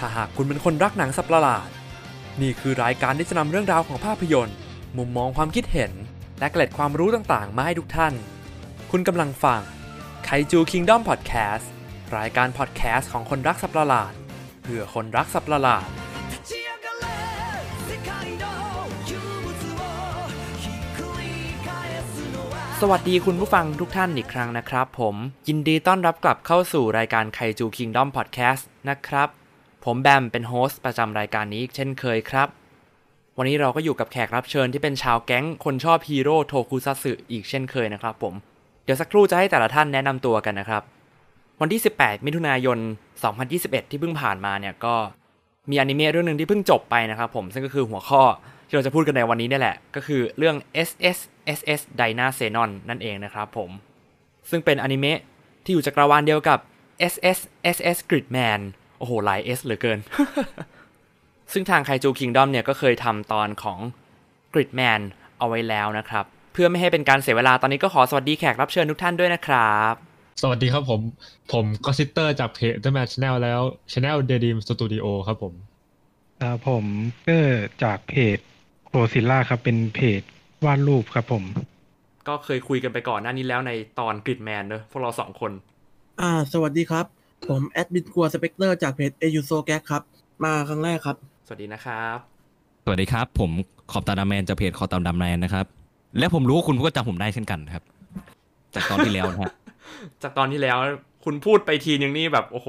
ถ้าหากคุณเป็นคนรักหนังสัปประหลาด นี่คือรายการที่จะนำเรื่องราวของภาพยนตร์ มุมมองความคิดเห็น และเกล็ดความรู้ต่างๆ มาให้ทุกท่าน คุณกำลังฟังไคจูคิงดอมพอดแคสต์รายการพอดแคสต์ของคนรักสัปประหลาดเพื่อคนรักสัปประหลาดสวัสดีคุณผู้ฟังทุกท่านอีกครั้งนะครับผม ยินดีต้อนรับกลับเข้าสู่รายการ Kaiju Kingdom Podcast นะครับ ผมแบมเป็น host ประจำรายการนี้เช่นเคยครับ วันนี้เราก็อยู่กับแขกรับเชิญที่เป็นชาวแก๊งคนชอบฮีโร่โทคุซัทสึอีกเช่นเคยนะครับผม เดี๋ยวสักครู่จะให้แต่ละท่านแนะนำตัวกันนะครับ วันที่ 18 มิถุนายน 2021 ที่เพิ่งผ่านมาเนี่ยก็มีอนิเมะเรื่องหนึ่งที่เพิ่งจบไปนะครับผมซึ่งก็คือหัวข้อที่เราจะพูดกันในวันนี้นี่แหละ ก็คือเรื่อง SSSS Dynazenon นั่นเองนะครับผม ซึ่งเป็นอนิเมะที่อยู่จักรวาลเดียวกับ SSSS Gridman โอ้โหหลาย S เหลือเกิน ซึ่งทาง Kaiju Kingdom เนี่ยก็เคยทำตอนของ Gridman เอาไว้แล้วนะครับ เพื่อไม่ให้เป็นการเสียเวลาตอนนี้ก็ขอสวัสดีแขกรับเชิญทุกท่านด้วยนะครับ สวัสดีครับผม ผมก็ซิสเตอร์จากเพจ The Man Channel แล้ว Channel d a y d r e a m Studio ครับผมอ่าผมเกอร์จากเพจโคซิล่าครับเป็นเพจวาดรูปครับผม ก็เคยคุยกันไปก่อนหน้านี้แล้วในตอน Gridman เนอะพวกเราสองคน อ่า สวัสดีครับ ผมแอดมินกลัวสเปกเตอร์จากเพจเอยูโซแกครับ มาครั้งแรกครับ สวัสดีนะครับ สวัสดีครับ ผมขอบตาดำแมนจากเพจขอบตาดำแมนนะครับ และผมรู้ว่าคุณก็จำผมได้เช่นกันครับ จากตอนที่แล้วนะฮะจากตอนที่แล้วคุณพูดไปทีนึงนี่แบบโอ้โห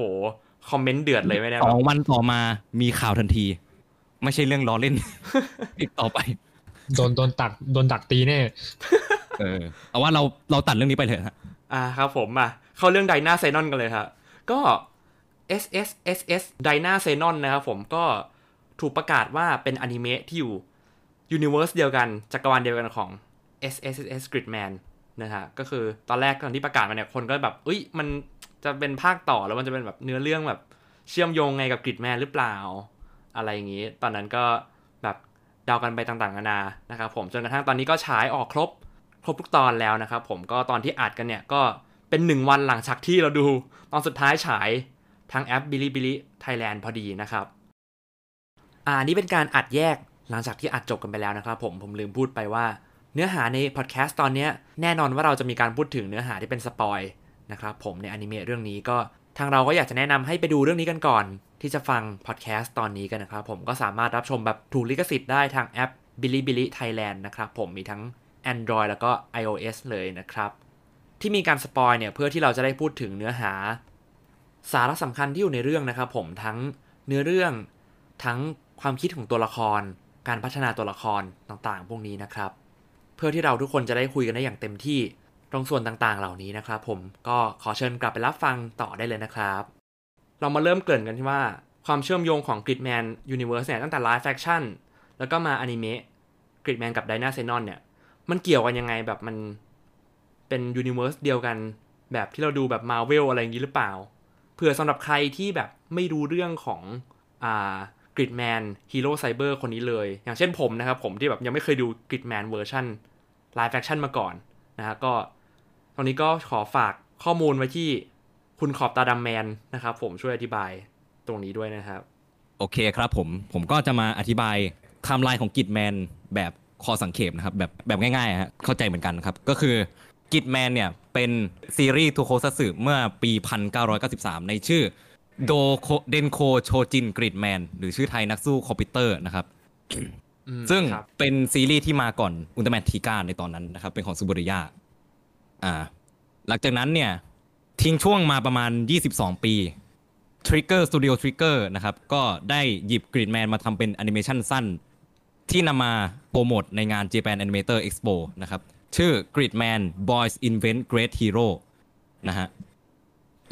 คอมเมนต์เดือดเลยไม่ได้สแบอบงวันต่อมามีข่าวทันที ไม่ใช่เรื่องล้อเล่น อีกต่อไป โดนโดนตักโดนดักตีแน่เออเอาว่าเราเราตัดเรื่องนี้ไปเถอะฮะอ่าครับผมมาเข้าเรื่อง Dynazenon กันเลยครับ ก็ S S S S Dynazenon นะครับผมก็ถูกประกาศว่าเป็นอนิเมะที่อยู่ universe เดียวกันจักรวาลเดียวกันของ S S S S Gridman นะฮะก็คือตอนแรกตอนที่ประกาศมาเนี่ยคนก็แบบเอ้ยมันจะเป็นภาคต่อแล้วมันจะเป็นแบบเนื้อเรื่องแบบเชื่อมโยงไงกับ Gridman หรือเปล่า อะไรอย่างนี้ ตอนนั้นก็แบบเดากันไปต่างๆนานานะครับผมจนกระทั่งตอนนี้ก็ฉายออกครบ ครบทุกตอนแล้วนะครับผมก็ตอนที่อัดกันเนี่ยก็ เป็นหนึ่งวันหลังจากที่เราดูตอนสุดท้ายฉายทางแอป Bilibili Thailand พอดีนะครับ อ่านี่เป็นการอัดแยกหลังจากที่อัดจบกันไปแล้วนะครับผมผมลืมพูดไปว่า เนื้อหาในพอดแคสต์ตอนนี้แน่นอนว่าเราจะมีการพูดถึงเนื้อหาที่เป็น spoil นะครับผมในอนิเมะเรื่องนี้ก็ทางเราก็อยากจะแนะนำให้ไปดูเรื่องนี้กันก่อน ที่จะฟังพอดแคสต์ตอนนี้กันนะครับผมก็สามารถรับชมแบบถูกลิขสิทธิ์ได้ทางแอป Bilibili Thailand นะครับผมมีทั้ง Android แล้วก็ iOS เลยนะครับ ที่มีการ spoil เนี่ยเพื่อที่เราจะได้พูดถึงเนื้อหา สาระสำคัญที่อยู่ในเรื่องนะครับผมทั้งเนื้อเรื่องทั้งความคิดของตัวละคร การพัฒนาตัวละครต่างๆ พวกนี้นะครับ เพื่อที่เราทุกคนจะได้คุยกันได้อย่างเต็มที่ตรงส่วนต่างๆ เหล่านี้นะครับ ผมก็ขอเชิญกลับไปรับฟังต่อได้เลยนะครับ เรามาเริ่มเกริ่นกันที่ว่าความเชื่อมโยงของ Gridman Universe เนี่ยตั้งแต่ Live Action แล้วก็มาอนิเมะ Gridman กับ Dyna Xenon เนี่ยมันเกี่ยวกันยังไงแบบมัน เป็นยูนิเวอร์สเดียวกัน แบบที่เราดูแบบมาเวลอะไรอย่างนี้หรือเปล่า เผื่อสำหรับใครที่แบบไม่รู้เรื่องของอ่า Gridman hero cyber คนนี้เลย อย่างเช่นผมนะครับ ผมที่แบบยังไม่เคยดู Gridman เวอร์ชัน live action มาก่อนนะฮะก็ตอนนี้ก็ขอฝากข้อมูลไว้ที่คุณขอบตาดำแมนนะครับผมช่วยอธิบายตรงนี้ด้วยนะครับ โอเคครับผม ผมก็จะมาอธิบายไทม์ไลน์ของ Gridman แบบพอสังเขปนะครับแบบแบบง่ายๆฮะเข้าใจเหมือนกันครับ ก็คือ Gridman เนี่ย เป็นซีรีส์โทคุซัตสึเมื่อปี 1993 ในชื่อโดโคเดนโคโชจิน Gridman หรือชื่อไทยนักสู้คอมพิวเตอร์นะครับอืมซึ่งครับเป็นซีรีส์ที่มาก่อนอุลตร้าแมนทีก้าในตอนนั้นนะครับ เป็นของสึบุรายะอ่า หลังจากนั้นเนี่ย ทิ้งช่วงมาประมาณ 22 ปี Trigger Studio Trigger นะครับ ก็ได้หยิบ Gridman มาทำเป็นแอนิเมชันสั้น ที่นำมาโปรโมทในงาน Japan Animator Expo นะครับ ชื่อ Gridman Boys Invent Great Hero นะฮะ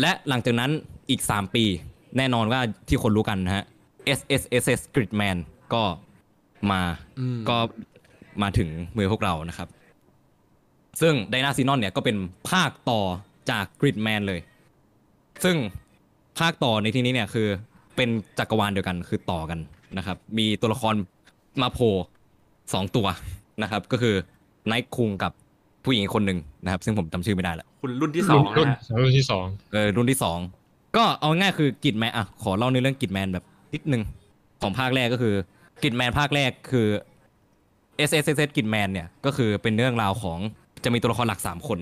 และหลังจากนั้นอีก 3 ปี แน่นอนว่าที่คนรู้กันนะฮะ SSSS Gridman ก็มาอืมก็มาถึงมือพวกเรานะครับ ซึ่งไดนาซีนอนเนี่ยก็เป็นภาคต่อจากกริดแมนเลย ซึ่งภาคต่อในที่นี้เนี่ยคือเป็นจักรวาลเดียวกันคือต่อกันนะครับ มีตัวละครมาโผล่สองตัวนะครับ ก็คือ ไนท์คุงกับผู้หญิงอีกคนหนึ่งนะครับ ซึ่งผมจำชื่อไม่ได้ละคุณรุ่นที่สองรุ่นนะฮะรุ่นที่สองเออรุ่นที่สองก็เอาง่ายคือกิดแมนอะขอเล่าในเรื่องกิดแมนแบบนิดนึงของภาคแรกก็คือกิดแมนภาคแรกคือ S S S S กิดแมนเนี่ยก็คือเป็นเรื่องราวของจะมีตัวละครหลักสามคน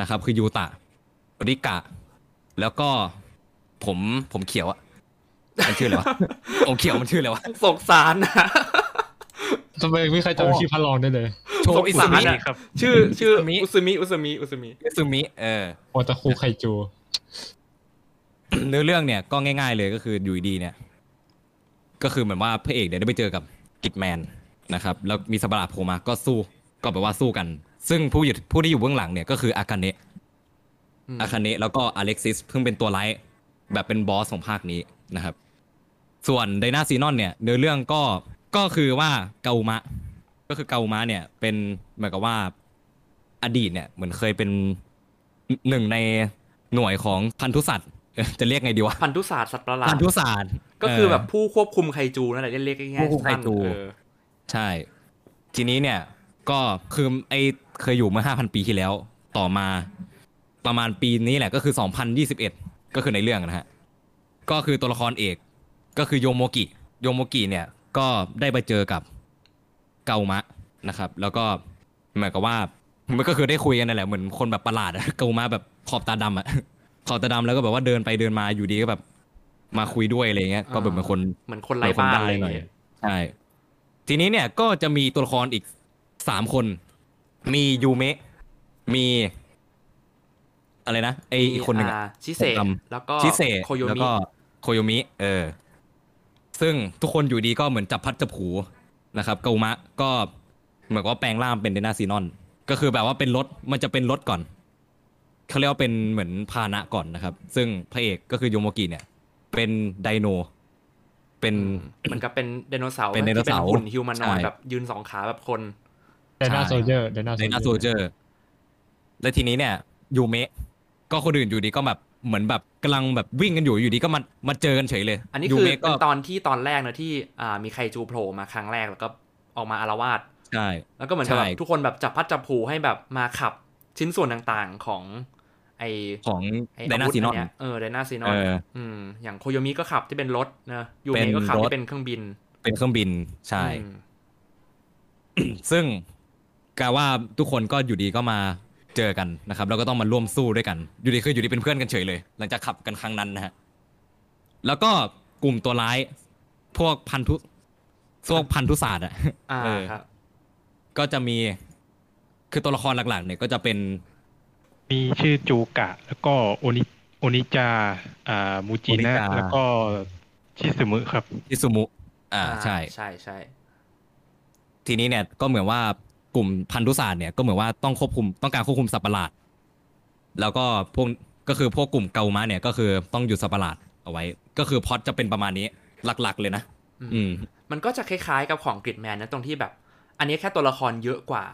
นะครับ คือยูตะริกะ แล้วก็ผมผมเขียวอะมันชื่ออะไรวะ ผมเขียวมันชื่ออะไรวะ สงสารนะ ทำไมไม่เคยจำชื่อพระรองได้เลยโชสงอิสาซุรมิอะครับ ชื่อชื่ออุซุมิอุซุมิอุซุมิอุซุมิอิซุมิเออโอตาคุไคจูเนื้อเรื่องเนี่ยก็ง่าย ๆ เลยก็คืออยู่ดีๆเนี่ย ก็คือเหมือนว่าพระเอกเนี่ยได้ไปเจอกับกิตแมนนะครับ แล้วมีสัตว์ประหลาดโผล่มาก็สู้ก็แบบว่าสู้กัน ซึ่งผู้อยู่ผู้ที่อยู่เบื้องหลังเนี่ยก็คืออากาเนะอืมอาคาเนะแล้วก็อเล็กซิสเพิ่งเป็นตัวร้ายแบบเป็นบอสของภาคนี้นะครับ ส่วนไดนาซีนอนเนี่ยเนื้อเรื่องก็ ก็คือว่าเกามะ ก็คือเกามะเนี่ย เป็นเหมือนกับว่าอดีตเนี่ยเหมือนเคยเป็นหนึ่งในหน่วยของพันธุสัตว์เอ่อจะเรียกไงดีวะพันธุศาสตร์สัตว์ประหลาดพันธุศาสตร์ก็คือแบบเผู้ควบคุมไคจูนั่นแหละเรียกง่ายๆผู้ควบคุมไคจูสั้นๆเออใช่ ทีนี้เนี่ย ก็คือไอเคยอยู่เมื่อ5,000ปีที่แล้ว ต่อมาประมาณปีนี้แหละก็คือ2021ก็คือในเรื่องนะฮะ ก็คือตัวละครเอก ก็คือโยโมกิโยโมกิเนี่ย ก็ได้ไปเจอกับเกามะนะครับ แล้วก็เหมือนกับว่ามันก็คือได้คุยกันนั่นแหละเหมือนคนแบบประหลาดอะเกามะแบบขอบตาดำอะขอบตาดำแล้วก็แบบว่าเดินไปเดินมาอยู่ดีก็แบบมาคุยด้วยอะไรเงี้ยก็แบบเหมือนคนเหมือนคนไร้บ้านอะไรอย่างหน่อยเงี้ยใช่ทีนี้เนี่ยก็จะมีตัวละครอีกสามคน มียูเมะมีอะไรนะไออีกคนหนึ่งอะาชิเซผมจแล้วก็ชิเซโคโยแล้วมิก็โคโยมิ เออ ซึ่งทุกคนอยู่ดีก็เหมือนจับพัดจับผูนะครับเกามะก็เหมือนกับว่าแปลงร่างเป็นเดนาซีนอน ก็คือแบบว่าเป็นรถมันจะเป็นรถก่อนเขาเรียกว่าเป็นเหมือนพาหนะก่อนนะครับ ซึ่งพระเอกก็คือโยโมกิเนี่ย เป็นไดโน เป็นเหมือนกับเป็นไดโนเสาร์เป็นไดโนเสาร์ที่หุ่นฮิวแมนนอยใช่แบบยืนสองขาแบบคนไดนาโซเจอร์ไดนาไดนาโซเจอร์และทีนี้เนี่ยยูเมะก็คนอื่นอยู่ดีก็แบบ เหมือนแบบกำลังแบบวิ่งกันอยู่อยู่ดีก็มามาเจอกันเฉยเลยอันนี้ยูคือเมะก็เป็นตอนที่ตอนแรกนะที่อ่ามีไคจูโผล่มาครั้งแรกแล้วก็ออกมาอารวาสใช่ แล้วก็เหมือนกับใช่ แบบทุกคนแบบจับพัดจับผูให้แบบมาขับชิ้นส่วนต่างๆของไอของไอไดนาวุธซีนอน เยเออไดนาซีนอนเอออืมอย่างโคโยมิก็ขับที่เป็นรถนะยูเป็เมะนก็ขับรถ ที่เป็นเครื่องบินเป็นเครื่องบินใช่ อืมซึ่งกลายว่าทุกคนก็อยู่ดีก็มา เจอกันนะครับแล้วก็ต้องมาร่วมสู้ด้วยกันอยู่ดีคืออยู่ดีเป็นเพื่อนกันเฉยเลย หลังจากขับกันครั้งนั้นนะฮะแล้วก็กลุ่มตัวร้ายพวกพันธุพวกพันธุศาสตร์อะอ่าเออครับ ก็จะมีคือตัวละครหลักๆ เนี่ยก็จะเป็น มีชื่อจูกะ แล้วก็โอนิโอนิจาอ่ามูจิโอนินะจา แล้วก็ชิซึมุครับ อิซุมุ อ่าใช่ ใช่ใช่ทีนี้เนี่ยก็เหมือนว่า กลุ่มพันธุศาสตร์เนี่ยก็เหมือนว่าต้องควบคุมต้องการควบคุมสัตว์ประหลาด แล้วก็พวกก็คือพวกกลุ่มเกามะเนี่ยก็คือต้องหยุดสัตว์ประหลาดเอาไว้ ก็คือพล็อตจะเป็นประมาณนี้หลักๆเลยนะ อืม มันก็จะคล้ายๆกับของ Gridman นะตรงที่แบบ อันนี้แค่ตัวละครเยอะกว่า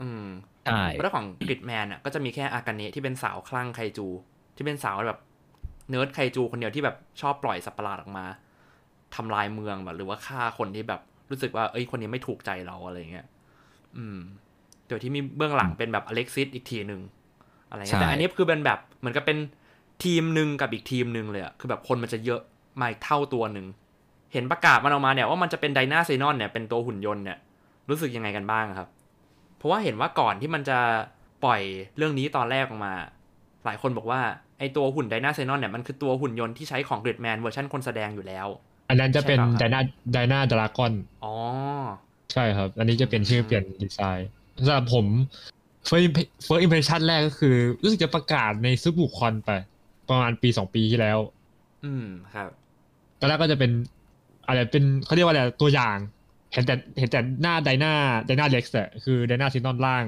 อืมใช่เพราะของ Gridman อะก็จะมีแค่อากาเนะที่เป็นสาวคลั่งไคจู ที่เป็นสาวแบบเนิร์ดไคจูคนเดียวที่แบบชอบปล่อยสัตว์ประหลาดออกมาทำลายเมืองแบบหรือว่าฆ่าคนที่แบบรู้สึกว่าเอ้ยคนนี้ไม่ถูกใจเราอะไรเงี้ย อืมโดยที่มีเบื้องหลังเป็นแบบอเล็กซิสอีกทีหนึ่งอะไรเงี้ยแต่อันนี้คือเป็นแบบเหมือนกับเป็นทีมหนึ่งกับอีกทีมหนึ่งเลยอะคือแบบคนมันจะเยอะมาอีกเท่าตัวหนึ่ง เห็นประกาศมันออกมาเนี่ยว่ามันจะเป็น Dynazenon เนี่ยเป็นตัวหุ่นยนต์เนี่ยรู้สึกยังไงกันบ้างครับ เพราะว่าเห็นว่าก่อนที่มันจะปล่อยเรื่องนี้ตอนแรกออกมา หลายคนบอกว่าไอตัวหุ่น Dynazenon เนี่ยมันคือตัวหุ่นยนต์ที่ใช้ของ Gridman เวอร์ชันคนแสดงอยู่แล้ว อันนั้นจะเป็นใช่ไดครับนา Dyna Dragon อ๋อ ใช่ครับ อันนี้จะเป็นชื่อเปลี่ยนดีไซน์สำหรับผม first imp- first impression แรกก็คือ รู้สึกจะประกาศใน Tsubucon ไป ประมาณปีสองปีที่แล้ว อืมครับตอนแรกก็จะเป็นอะไรเป็นเขาเรียกว่าอะไรตัวอย่างเห็นแต่เห็นแต่หน้า Dyna Dyna Rex อะคือ Dynazenon ร่าง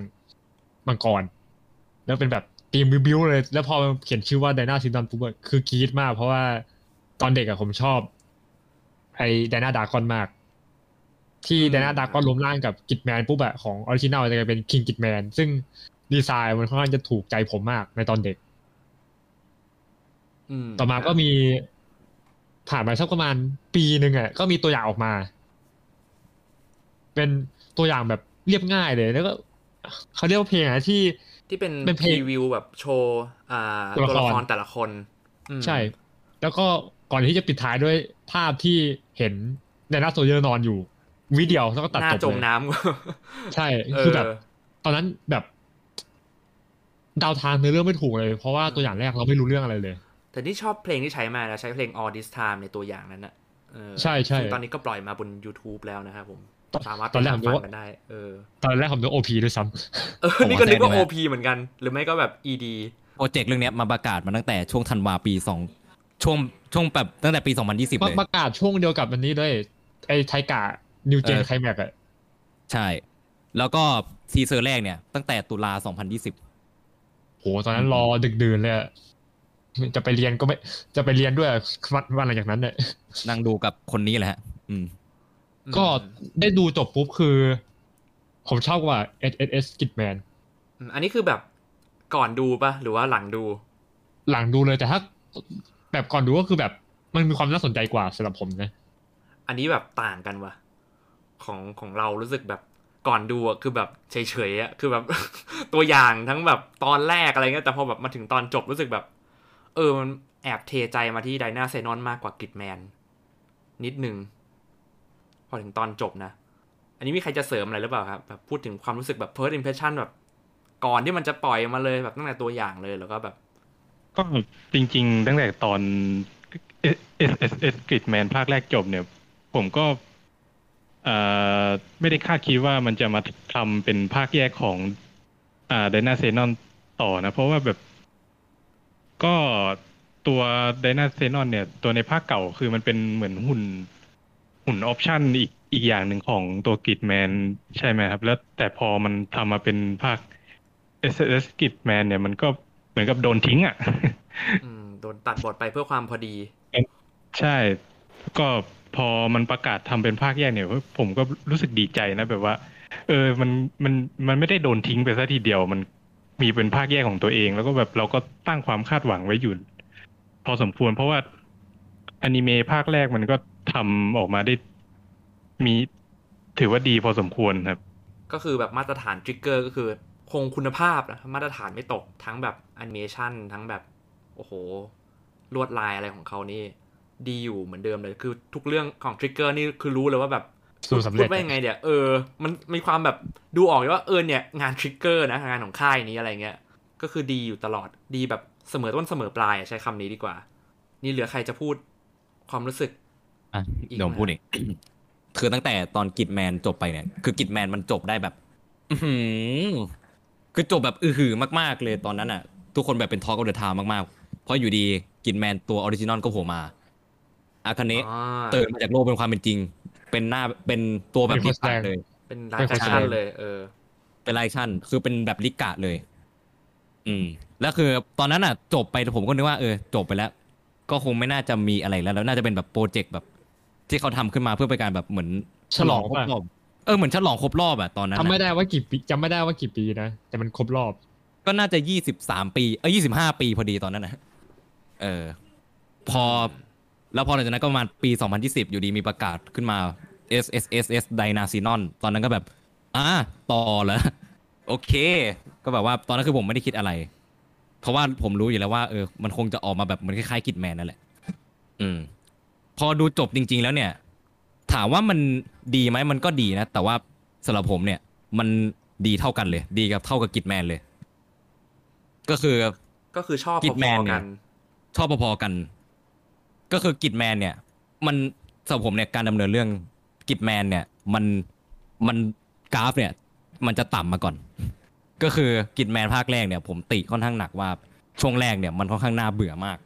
มังกร แล้วเป็นแบบตีมบิวๆเลย แล้วพอเขียนชื่อว่า Dynazenon ปุ๊บอะคือกรี๊ดมาก เพราะว่าตอนเด็กอะผมชอบไอ้ Dyna Dragon มาก ที่ Dyna Dragon รวมร่างกับ Gridman ปุ๊บอะของ original จะกลายเป็น King Gridman ซึ่งดีไซน์มันค่อนข้างจะถูกใจผมมากในตอนเด็กอืมต่อมาก็มีผ่านมาสักประมาณปีหนึ่งอะก็มีตัวอย่างออกมา เป็นตัวอย่างแบบเรียบง่ายเลย แล้วก็เขาเรียกว่าเพลงอะที่ที่เป็นเป็นเพพลรีงวิวแบบโชว์อ่าตัวละครตัวละครแต่ละคนอืมใช่ แล้วก็ก่อนที่จะปิดท้ายด้วยภาพที่เห็นไดนาโซเยอร์นอนอยู่ วิดีโอแล้วก็ตัดหน้าจบจมเลยน้ำใช่เอคืออแบบ ตอนนั้นแบบเดาทางในอเรื่องไม่ถูกเลย เพราะว่าตัวอย่างแรกเราไม่รู้เรื่องอะไรเลย แต่นี่ชอบเพลงที่ใช้มานะใช้เพลง All This Time ในตัวอย่างนั้นนะเออใช่ใช่ซึ่งตอนนี้ก็ปล่อยมาบน YouTube แล้วนะครับผมสามารถตอนแรกไปผมนึกฟัว่างกันได้เออตอนแรกผมนึกโอพีด้วยซ้ำเออผมนี่ก็นึกว่าว่าแซ่บ OP เหมือนกัน หรือไม่ก็แบบ ED โปรเจกต์เรื่องเนี้ยมาประกาศมาตั้งแต่ช่วงธันวาปีสองช่วงช่วงแบบตั้งแต่ปี 2020 เลยประกาศช่วงเดียวกับอันนี้เลยไอ้ Taiga New Gen เออไคลแม็กอะใช่ แล้วก็ teaser แรกเนี่ย ตั้งแต่ตุลา 2020 โห ตอนนั้นรอดึกดื่นเลยอะจะไปเรียนก็ไม่ จะไปเรียนด้วยวันวันหลังจากนั้นเนี่ยนั่งดูกับคนนี้แหละฮะ อืม ก็ได้ดูจบปุ๊บคือ ผมชอบกว่า S S S Kidman อืมอันนี้คือแบบก่อนดูปะหรือว่าหลังดู หลังดูเลยแต่ถ้าแบบก่อนดูก็คือแบบ มันมีความน่าสนใจกว่าสำหรับผมนะ อันนี้แบบต่างกันวะ ของของเรารู้สึกแบบก่อนดูอะคือแบบเฉยๆอะคือแบบ ตัวอย่างทั้งแบบตอนแรกอะไรเงี้ยแต่พอแบบมาถึงตอนจบรู้สึกแบบ เออมันแอบเทใจมาที่ไดนาเซนอนมากกว่ากิดแมน นิดนึง พอถึงตอนจบนะ อันนี้มีใครจะเสริมอะไรหรือเปล่าครับแบบพูดถึงความรู้สึกแบบ first impression แบบ ก่อนที่มันจะปล่อยมาเลยแบบตั้งแต่ตัวอย่างเลยแล้วก็แบบ ก็จริง ๆ ตั้งแต่ตอน S S S Gridman ภาคแรกจบเนี่ย ผมก็ ไม่ได้คาดคิดว่ามันจะมาทำเป็นภาคแยกของอ่าไดนาเซนอนต่อนะ เพราะว่าแบบก็ตัวไดนาเซนอนเนี่ย ตัวในภาคเก่าคือมันเป็นเหมือนหุ่นหุ่นออปชันอีกอีกอย่างหนึ่งของตัวกิดแมนใช่ไหมครับ แล้วแต่พอมันทำมาเป็นภาค S S กิดแมนเนี่ยมันก็เหมือนกับโดนทิ้งอะอืมโดนตัดบทไปเพื่อความพอดี ใช่ ก็ พอมันประกาศทำเป็นภาคแยกเนี่ยผมก็รู้สึกดีใจนะแบบว่า เออมันมันมันไม่ได้โดนทิ้งไปซะทีเดียวมันมีเป็นภาคแยกของตัวเอง แล้วก็แบบเราก็ตั้งความคาดหวังไว้อยู่ พอสมควรเพราะว่าอนิเมะภาคแรกมันก็ทำออกมาได้มีถือว่าดีพอสมควรครับ ก็คือแบบมาตรฐาน Trigger ก็คือคงคุณภาพนะมาตรฐานไม่ตกทั้งแบบแอนิเมชันทั้งแบบ โอ้โห ลวดลายอะไรของเขานี่ ดีอยู่เหมือนเดิมเลย คือทุกเรื่องของ Trigger นี่คือรู้เลยว่าแบบสูตรสำเร็จพูดว่ายังไงเดี๋ยวเออมันมีความแบบดูออกเลยว่าเออเนี่ยงาน Trigger นะงานของค่ายนี้อะไรเงี้ยก็คือดีอยู่ตลอดดีแบบเสมอต้นเสมอปลายอะใช้คำนี้ดีกว่า นี่เหลือใครจะพูดความรู้สึกอะอีกเดี๋ยวผมพูดอีกคือตั้งแต่ตอน Gridman จบไปเนี่ย คือ Gridman มันจบได้แบบ อื้อหือคือจบแบบอือหือมาก ๆ เลยตอนนั้นอะ ทุกคนแบบเป็นทอ l k ก f เดอะ w n มากๆ เพราะอยู่ดี Gridman ตัว original ก็โผล่มา อาคาเนะอ่าตื่นมาจากโลกเป็นความเป็นจริง เป็นหน้าเป็นตัวแบบเป็นคนลิแสดกะงเลย เป็นไลเป็นฟ์คนแอคชั่นแสดงเลย เออ เป็นไลชั่น คือเป็นแบบลิกะเลย อืม แล้วคือตอนนั้นอะ จบไปผมก็นึกว่าเออจบไปแล้ว ก็คงไม่น่าจะมีอะไรแล้วแล้วน่าจะเป็นแบบโปรเจกต์แบบ ที่เขาทำขึ้นมาเพื่อเป็นการแบบเหมือนฉลองครบป่ะรอบเออเหมือนฉลองครบรอบอะตอนนั้นจำไม่อะได้ว่ากี่ปีจำไม่ได้ว่ากี่ปีนะแต่มันครบรอบ ก็น่าจะยี่สิบสามปีเออยี่สิบห้าปีพอดีตอนนั้นนะเออ พอ แล้วพอหลังจากนั้นก็ประมาณปีสองพันยี่สิบอยู่ดีมีประกาศขึ้นมา S S S S d y n a s i n o n ตอนนั้นก็แบบอ่าต่อเหรอโอเค ก็แบบว่าตอนนั้นคือผมไม่ได้คิดอะไร เพราะว่าผมรู้อยู่แล้วว่าเออมันคงจะออกมาแบบเหมือนคล้ายๆกิดแมนนั่นแหละ อืม พอดูจบจริง ๆ แล้วเนี่ย ถามว่ามันดีไหมมันก็ดีนะ แต่ว่าสำหรับผมเนี่ย มันดีเท่ากันเลย ดีกับเท่ากับกิดแมนเลย ก็คือก็คือชอบพอๆกัน Gridman เนี่ยชอบพอๆกัน ก็คือ Gridman เนี่ย มันสำหรับผมเนี่ยการดำเนินเรื่อง Gridman เนี่ย มันมันกราฟเนี่ย มันจะต่ำมาก่อน ก็คือ Gridman ภาคแรกเนี่ย ผมติค่อนข้างหนักว่าช่วงแรกเนี่ยมันค่อนข้างน่าเบื่อมาก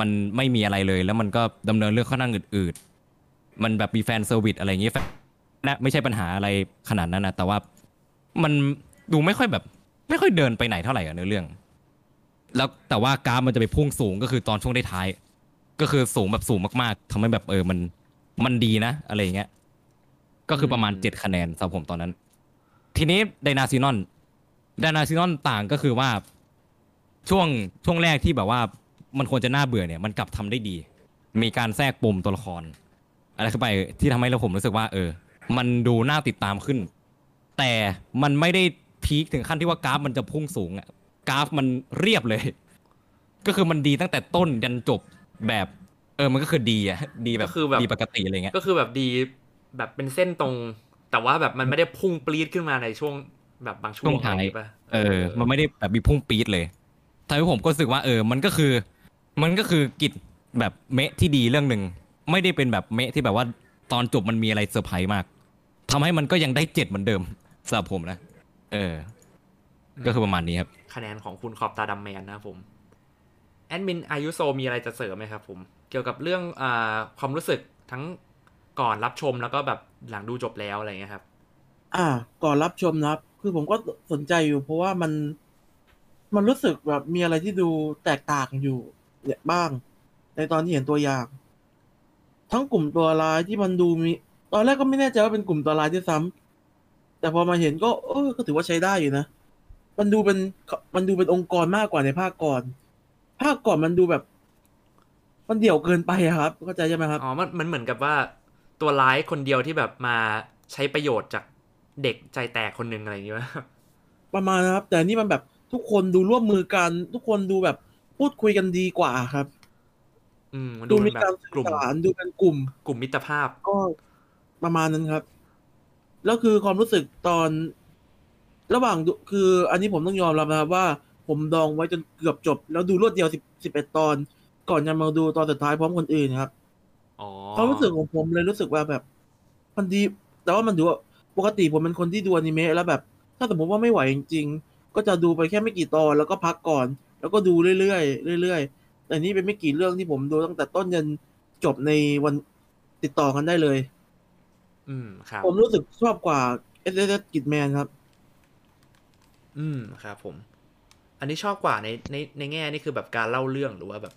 มันไม่มีอะไรเลยแล้วมันก็ดำเนินเรื่องค่อนข้างอืดๆมันแบบมี fan service อะไรอย่างงี้แฟนนะไม่ใช่ปัญหาอะไรขนาดนั้นนะแต่ว่ามันดูไม่ค่อยแบบ ไม่ค่อยเดินไปไหนเท่าไหร่อะเนื้อเรื่อง แล้วแต่ว่ากราฟมันจะไปพุ่งสูงก็คือตอนช่วงได้ท้ายๆ ก็คือสูงแบบสูงมากๆทำให้แบบเออมันมันดีนะ อะไรอย่างเงี้ย ก็คือประมาณอืมเจ็ดคะแนนสำหรับผมตอนนั้น ทีนี้ไดนาซีนอนไดนาซีนอนต่างก็คือว่าช่วงช่วงแรกที่แบบว่ามันควรจะน่าเบื่อเนี่ย มันกลับทำได้ดี มีการแทรกปมตัวละคร อะไรเข้าไปที่ทำให้เราผมรู้สึกว่า เออ มันดูน่าติดตามขึ้น แต่มันไม่ได้พีคถึงขั้นที่ว่ากราฟมันจะพุ่งสูงอะกราฟมันเรียบเลย ก็คือมันดีตั้งแต่ต้นยันจบ แบบเออมันก็คือดีอะดีแบบก็คือแบบดีปกติอะไรเงี้ยก็คือแบบดีแบบเป็นเส้นตรง แต่ว่าแบบมันไม่ได้พุ่งปรี๊ดขึ้นมาในช่วงแบบบางช่วช่งวงท้ายอะไรอย่างงี้ปะเออ มันไม่ได้แบบมีพุ่งปี๊ดเลยทำให้ผมก็รู้สึกว่า เออ มันก็คือ มันก็คือกิจแบบเมะที่ดีเรื่องหนึ่งไม่ได้เป็นแบบเมะที่แบบว่าตอนจบมันมีอะไรเซอร์ไพรส์มากทำให้มันก็ยังได้เจ็ดเหมือนเดิมสำหรับผมนะ เออ ก็คือประมาณนี้ครับ คะแนนของคุณขอบตาดำแมนนะครับผม แอดมินอายุโซมีอะไรจะเสริมไหมครับผมเกี่ยวกับเรื่องอความรู้สึกทั้งก่อนรับชมแล้วก็แบบหลังดูจบแล้วอะไรเงี้ยครับ อ่า ก่อนรับชมนะครับ คือผมก็สนใจอยู่เพราะว่ามันมันรู้สึกแบบมีอะไรที่ดูแตกต่างอยู่เนี่ยบ้าง ในตอนที่เห็นตัวอย่าง ทั้งกลุ่มตัวร้ายที่มันดูมี ตอนแรกก็ไม่แน่ใจว่าเป็นกลุ่มตัวร้ายที่ซ้ำแต่พอมาเห็นก็เออก็ถือว่าใช้ได้อยู่นะมันดูเป็นมันดูเป็นองค์กรมากกว่าในภาคก่อน ภาคก่อนมันดูแบบ มันเดี่ยวเกินไปอะครับเข้าใจใช่ไหมครับ อ๋อ มันมันเหมือนกับว่าตัวร้ายคนเดียวที่แบบมาใช้ประโยชน์จากเด็กใจแตกคนหนึ่งอะไรอย่างเงี้ยประมาณนะครับ แต่นี่มันแบบทุกคนดูร่วมมือกัน ทุกคนดูแบบพูดคุยกันดีกว่าครับ อืมมันดูดูเป็มีนแบการบสื่กลุ่อมสารดูเป็นกลุ่ม กลุ่มมิตรภาพ ก็ประมาณนั้นครับ แล้วคือความรู้สึกตอน ระหว่างดูคือ อันนี้ผมต้องยอมรับนะครับว่า ผมดองไว้จนเกือบจบ แล้วดูรวดเดียวสิบสิบเอ็ดตอน ก่อนจะมาดูตอนสุดท้ายพร้อมคนอื่นครับอ๋อความรู้สึกของผมเลยรู้สึกว่าแบบ มันดี แต่ว่ามันดูว่าปกติผมเป็นคนที่ดูอนิเมะแล้วแบบ ถ้าสมมติว่าไม่ไหวจริงๆก็จะดูไปแค่ไม่กี่ตอนแล้วก็พักก่อน แล้วก็ดูเรื่อยๆเรื่อยๆแต่นี่เป็นไม่กี่เรื่องที่ผมดูตั้งแต่ต้นจนจบในวันติดต่อกันได้เลย อืมครับ ผมรู้สึกชอบกว่า S S S กิดแมนครับ อืมครับผม อันนี้ชอบกว่าในในในแง่นี่คือแบบการเล่าเรื่องหรือว่าแบบ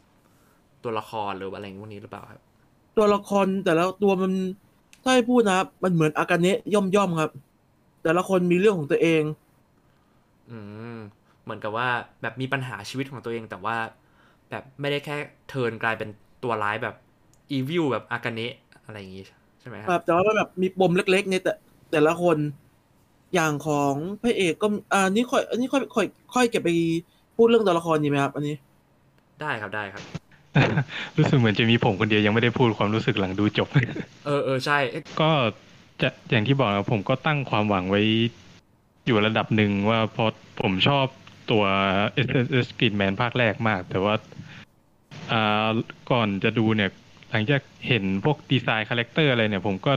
ตัวละครหรือว่าอะไรพวกนี้หรือเปล่าครับ ตัวละครแต่ละตัวมันถ้าให้พูดนะครับมันเหมือนอากาเนะย่อมย่อมๆครับ แต่ละคนมีเรื่องของตัวเอง อืมเหมือนกับว่าแบบมีปัญหาชีวิตของตัวเอง แต่ว่าแบบไม่ได้แค่เทิร์นกลายเป็นตัวร้ายแบบอีวิลแบบอากาเนะอะไรอย่างงี้ใช่ไหมคครัรับบแต่ว่ามันแบบมีปมเล็ก ๆ ในแต่แต่ละคน อย่างของพระเอกก็อ่านี่ค่อยอันนี้ค่อยค่อยค่อยเก็บไปพูดเรื่องตัวละครดีไหมครับอันนี้ ได้ครับได้ครับ รู้สึกเหมือนจะมีผมคนเดียวยังไม่ได้พูดความรู้สึกหลังดูจบ เออเออใช่เอ๊ะก็จะอย่างที่บอกนะผมก็ตั้งความหวังไว้ อยู่ระดับหนึ่งว่าเพราะผมชอบตัว SSSS Gridman ภาคแรกมาก แต่ว่าอ่าก่อนจะดูเนี่ย หลังจากเห็นพวก design character อะไรเนี่ย ผมก็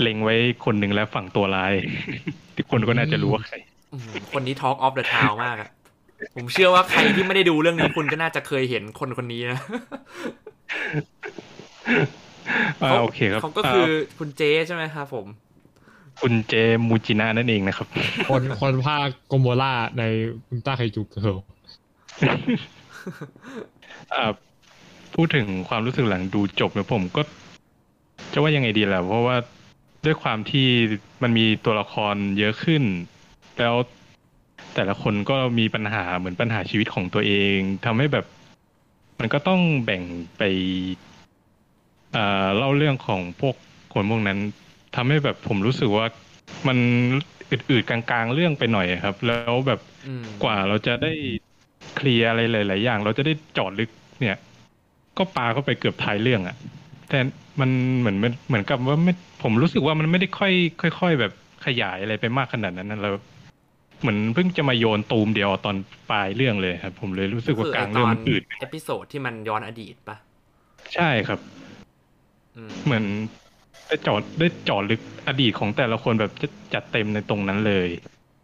เล็งไว้คนหนึ่งแล้วฝั่งตัวร้าย ทุกคนก็น่าจะรู้ว่าใครอืมคนนี้ Talk of the Town มากอะผมเชื่อว่าใครที่ไม่ได้ดูเรื่องนี้คุณก็น่าจะเคยเห็นคนคนนี้นะอ่าโอเคครับเขาก็คืออ่าคุณเจใช่ไหมครับผม คุณเจมูจินะนั่นเองนะครับ คนคนภาคโกโมล่าในอุลตร้าไคจูเกิลอ่าพูดถึงความรู้สึกหลังดูจบเนี่ยผมก็ จะว่ายังไงดีล่ะ เพราะว่า ด้วยความที่มันมีตัวละครเยอะขึ้น แล้วแต่ละคนก็มีปัญหาเหมือนปัญหาชีวิตของตัวเองทำให้แบบ มันก็ต้องแบ่งไปอ่าเล่าเรื่องของพวกคนพวกนั้นทำให้แบบผมรู้สึกว่ามันอืดๆกลางๆเรื่องไปหน่อยครับ แล้วแบบอืมกว่าเราจะได้เคลียร์อะไรหลายๆอย่าง เราจะได้เจอดลึกเนี่ย ก็ปาเข้าไปเกือบท้ายเรื่องอ่ะแต่มันเหมือนเหมือนกับว่าไม่ ผมรู้สึกว่ามันไม่ได้ค่อยค่อย ๆ แบบขยายอะไรไปมากขนาดนั้นนะเราเหมือนเพิ่งจะมาโยนตูมเดียวตอนปลายเรื่องเลยครับ ผมเลยรู้สึกว่ากลางเรื่องมันอืด episode ที่มันย้อนอดีตปะใช่ครับอืมเหมือนได้เจาะได้เจาะลึกอดีตของแต่ละคนแบบจะจัดเต็มในตรงนั้นเลย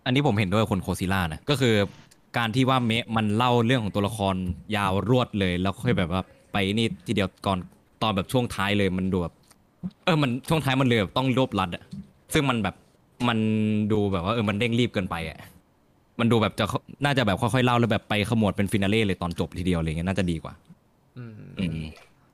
อันนี้ผมเห็นด้วยกับคนโคซิล่านะก็คือ การที่ว่าเมะมันเล่าเรื่องของตัวละครยาวรวดเลย แล้วค่อยแบบว่าไปนี่ทีเดียวก่อนตอนแบบช่วงท้ายเลยมันดูแบบ เออมันช่วงท้ายมันเลยแบบต้องรวบรัดอะซึ่งมันแบบมันดูแบบว่าเออมันเร่งรีบเกินไปอะมันดูแบบจะน่าจะแบบค่อยๆเล่าแล้วแบบไปขมวดเป็นฟินาเล่เลยตอนจบทีเดียวอะไรเงี้ยน่าจะดีกว่า อืมอืม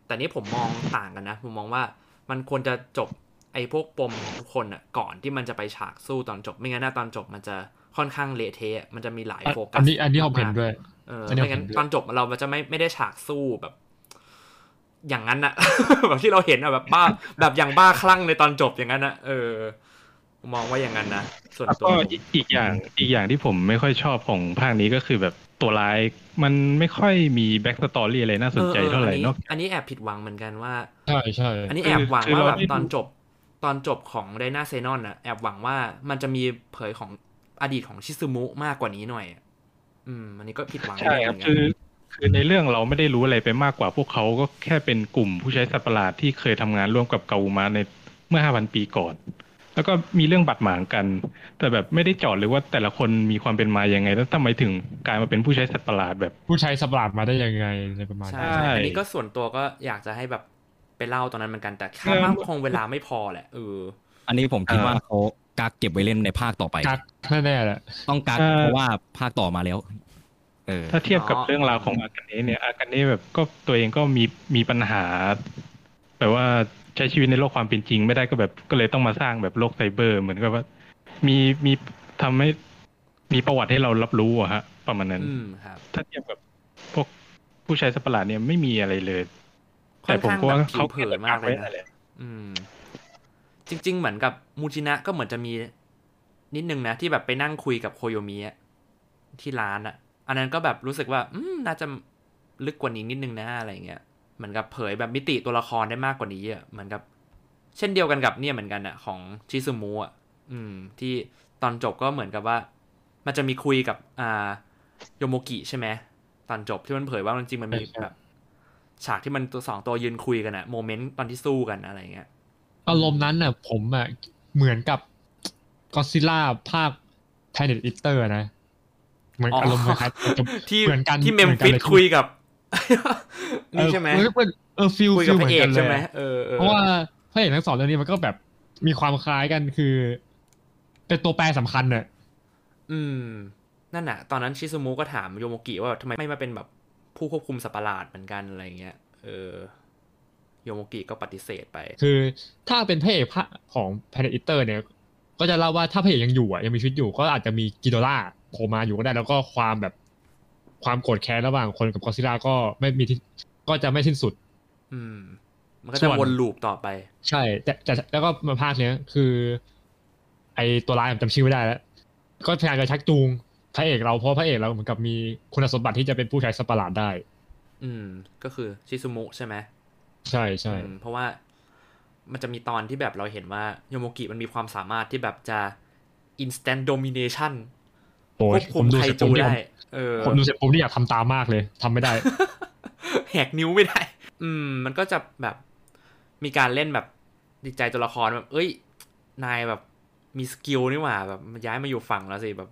แต่นี่ผมมองต่างกันนะผมมองว่ามันควรจะจบไอ้พวกปมของทุกคนอะก่อนที่มันจะไปฉากสู้ตอนจบ ไม่งั้นนะตอนจบมันจะค่อนข้างเละเทะมันจะมีหลายโฟกัสอันนี้อันนี้ผมเห็นด้วยเอออันนี้ไม่งั้นผมเห็นด้วยตอนจบเรามันจะไม่ไม่ได้ฉากสู้แบบ อย่างนั้นอะแบบที่เราเห็นอะแบบบ้าแบบอย่างบ้าคลั่งในตอนจบอย่างนั้นนะเออผมมองว่าอย่างนั้นนะส่วนแล้วตัวก็ผมอีกอีกอย่างอีกอย่างที่ผมไม่ค่อยชอบของภาคนี้ก็คือแบบตัวร้ายมันไม่ค่อยมี backstory อะไรน่าสนใจเท่าไหร่ออออเนาะอันนี้แอบผิดหวังเหมือนกันว่าใช่ใช่อันนี้คือแอบหวังคือว่าเราแบบได้ดูตอนจบตอนจบของไดนาเซนอนอะแอบหวังว่ามันจะมีเผยของอดีตของชิซึมุมากกว่านี้หน่อยอะอืมอันนี้ก็ผิดหวังใช่นิดนึงครับเหมือนกัคืนอ คือในเรื่องเราไม่ได้รู้อะไรไปมากกว่าพวกเขาก็แค่เป็นกลุ่มผู้ใช้สัตว์ประหลาดที่เคยทำงานร่วมกับเกามาในเมื่อห้าพันปีก่อน แล้วก็มีเรื่องบาดหมางกัน แต่แบบไม่ได้เจอดเลยว่าแต่ละคนมีความเป็นมายังไง แล้วทำไมถึงกลายมาเป็นผู้ใช้สัตว์ประหลาดแบบ ผู้ใช้สปาร์ตมาได้ยังไงอะไรประมาณใช่นั้นใช่ใช่อันนี้ก็ส่วนตัวก็อยากจะให้แบบไปเล่าตอนนั้นเหมือนกันแต่คาดเออว่าคงเวลาไม่พอแหละเอออันนี้ผมคิดอ่าว่าเขากักเก็บไว้เล่นในภาคต่อไปกักแน่ๆแหละต้องกักเอ่อเพราะว่าภาคต่อมาแล้วเออ ถ้าเทียบกับอ๋อเรื่องราวของอากาเนะเนี่ยอากาเนะแบบก็ตัวเองก็มีมีปัญหาแบบว่าใช้ชีวิตในโลกความเป็นจริง ไม่ได้ก็แบบก็เลยต้องมาสร้างแบบโลกไซเบอร์ เหมือนกับว่า มีมีทำให้มีประวัติให้เรารับรู้อะฮะ ประมาณนั้นอืมครับถ้าเทียบกับพวกผู้ใช้สัตว์ประหลาดเนี่ยไม่มีอะไรเลยค่อนข้างแต่ผมก็ว่าแบบเขาผิวเผินมากเลยนะแหละอืมจริง ๆ เหมือนกับมูจินะก็เหมือนจะมีนิดนึงนะ ที่แบบไปนั่งคุยกับโคโยมิอะที่ร้านอะ อันนั้นก็แบบรู้สึกว่า อืมน่าจะลึกกว่านี้นิดนึงนะอะไรเงี้ยเหมือนกับเผยแบบมิติตัวละครได้มากกว่านี้อะเหมือนกับ เช่นเดียวกันกับเนี่ยเหมือนกันอะของชิซูมุอะอืม ที่ตอนจบก็เหมือนกับว่า มันจะมีคุยกับอ่าโยโมกิใช่ไหมตอนจบที่มันเผยว่าจริงๆมันมีใช่ใช่แบบฉากที่มันตัวสองตัวยืนคุยกันอะโมเมนต์ตอนที่สู้กันอะไรเงี้ยอารมณ์นั้นน่ะ ผมอะเหมือนกับก็ซิล่าภาค Planet Eater นะเห มือนอ๋อออารมณ์คล้ายๆจะที่เหมือนกันที่เมมหอนกันฟิสลคุยกับนี่ใช่ไหมเออเออเออฟิลคุยฟิกับลพเหมืระอนเอกกันเลใช่ไหมยเออออเพราะว่าพระเอกทั้งสองเรื่องนี้มันก็แบบมีความคล้ายกันคือ เป็นตัวแปรสำคัญน่ะอืม นั่นน่ะ ตอนนั้นชิซูมุก็ถามโยโมกิว่าทำไมไม่มาเป็นแบบผู้ควบคุมสัตว์ประหลาดเหมือนกันอะไรเงี้ยเออโยโมกิก็ปฏิเสธไป คือถ้าเป็นพระเอกพระของ Planet Eater เนี่ย ก็จะเล่าว่าถ้าพระเอกยังอยู่อะยังมีชีวิตอยู่ก็อาจจะมีกิโดล่า โผล่มาอยู่ก็ได้ แล้วก็ความแบบความโกรธแค้นระหว่างคนกับกอซิล่าก็ไม่มีที่ก็จะไม่สิ้นสุด อืม มันก็ส่จะวนวนลูปต่อไป ใช่ แต่แต่แล้วก็มาภาคเนี้ยคือ ไอตัวร้ายผมจำชื่อไม่ได้แล้ว ก็พยายามจะชักจูงพระเอกเราเพราะพระเอกเราเหมือนกับมีคุณสมบัติที่จะเป็นผู้ใช้สัตว์ประหลาดได้ อืม ก็คือชิซูมุใช่ไหมใช่ใช่อืมเพราะว่ามันจะมีตอนที่แบบเราเห็นว่าโยโมกิมันมีความสามารถที่แบบจะ instant domination โอ้ ควบคุผมมดูไคเสร็จผจูมนี่ได้เออผมดูเสร็จผมนี่อยากทำตามมากเลยทำไม่ได้ แหกนิ้วไม่ได้ อืม มันก็จะแบบมีการเล่นแบบดีใจตัวละครแบบ เอ้ย นายแบบมีสกิลนี่หว่าแบบย้ายมาอยู่ฝั่งแล้วสิแบบ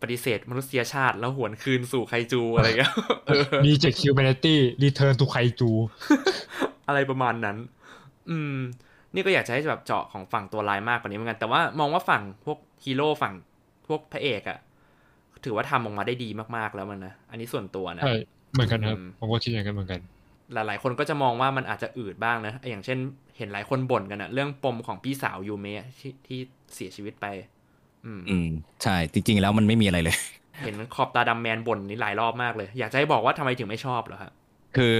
ปฏิเสธมนุษยชาติแล้วหวนคืนสู่ไคจูอะไรอย่างเงี้ยเออ Reject Humanity Return to Kaiju อะไรประมาณนั้น อืม นี่ก็อยากจะให้แบบเจาะของฝั่งตัวลายมากกว่านี้เหมือนกัน แต่ว่ามองว่าฝั่งพวกฮีโร่ฝั่งพวกพระเอกอะ ถือว่าทำออกมาได้ดีมากๆแล้วมันนะ อันนี้ส่วนตัวนะใช่เหมือนกันครับอืมผมก็คิดอย่างนั้นเหมือนกัน หลายๆ คนก็จะมองว่ามันอาจจะอืดบ้างนะ อย่างเช่น เห็นหลายคนบ่นกันอะเรื่องปมของพี่สาวยูเมะที่ที่เสียชีวิตไป อืมอืมใช่ จริง ๆ แล้วมันไม่มีอะไรเลย เห็นขอบตาดำแมนบ่นนี่หลายรอบมากเลย อยากจะให้บอกว่าทำไมถึงไม่ชอบเหรอครับคือ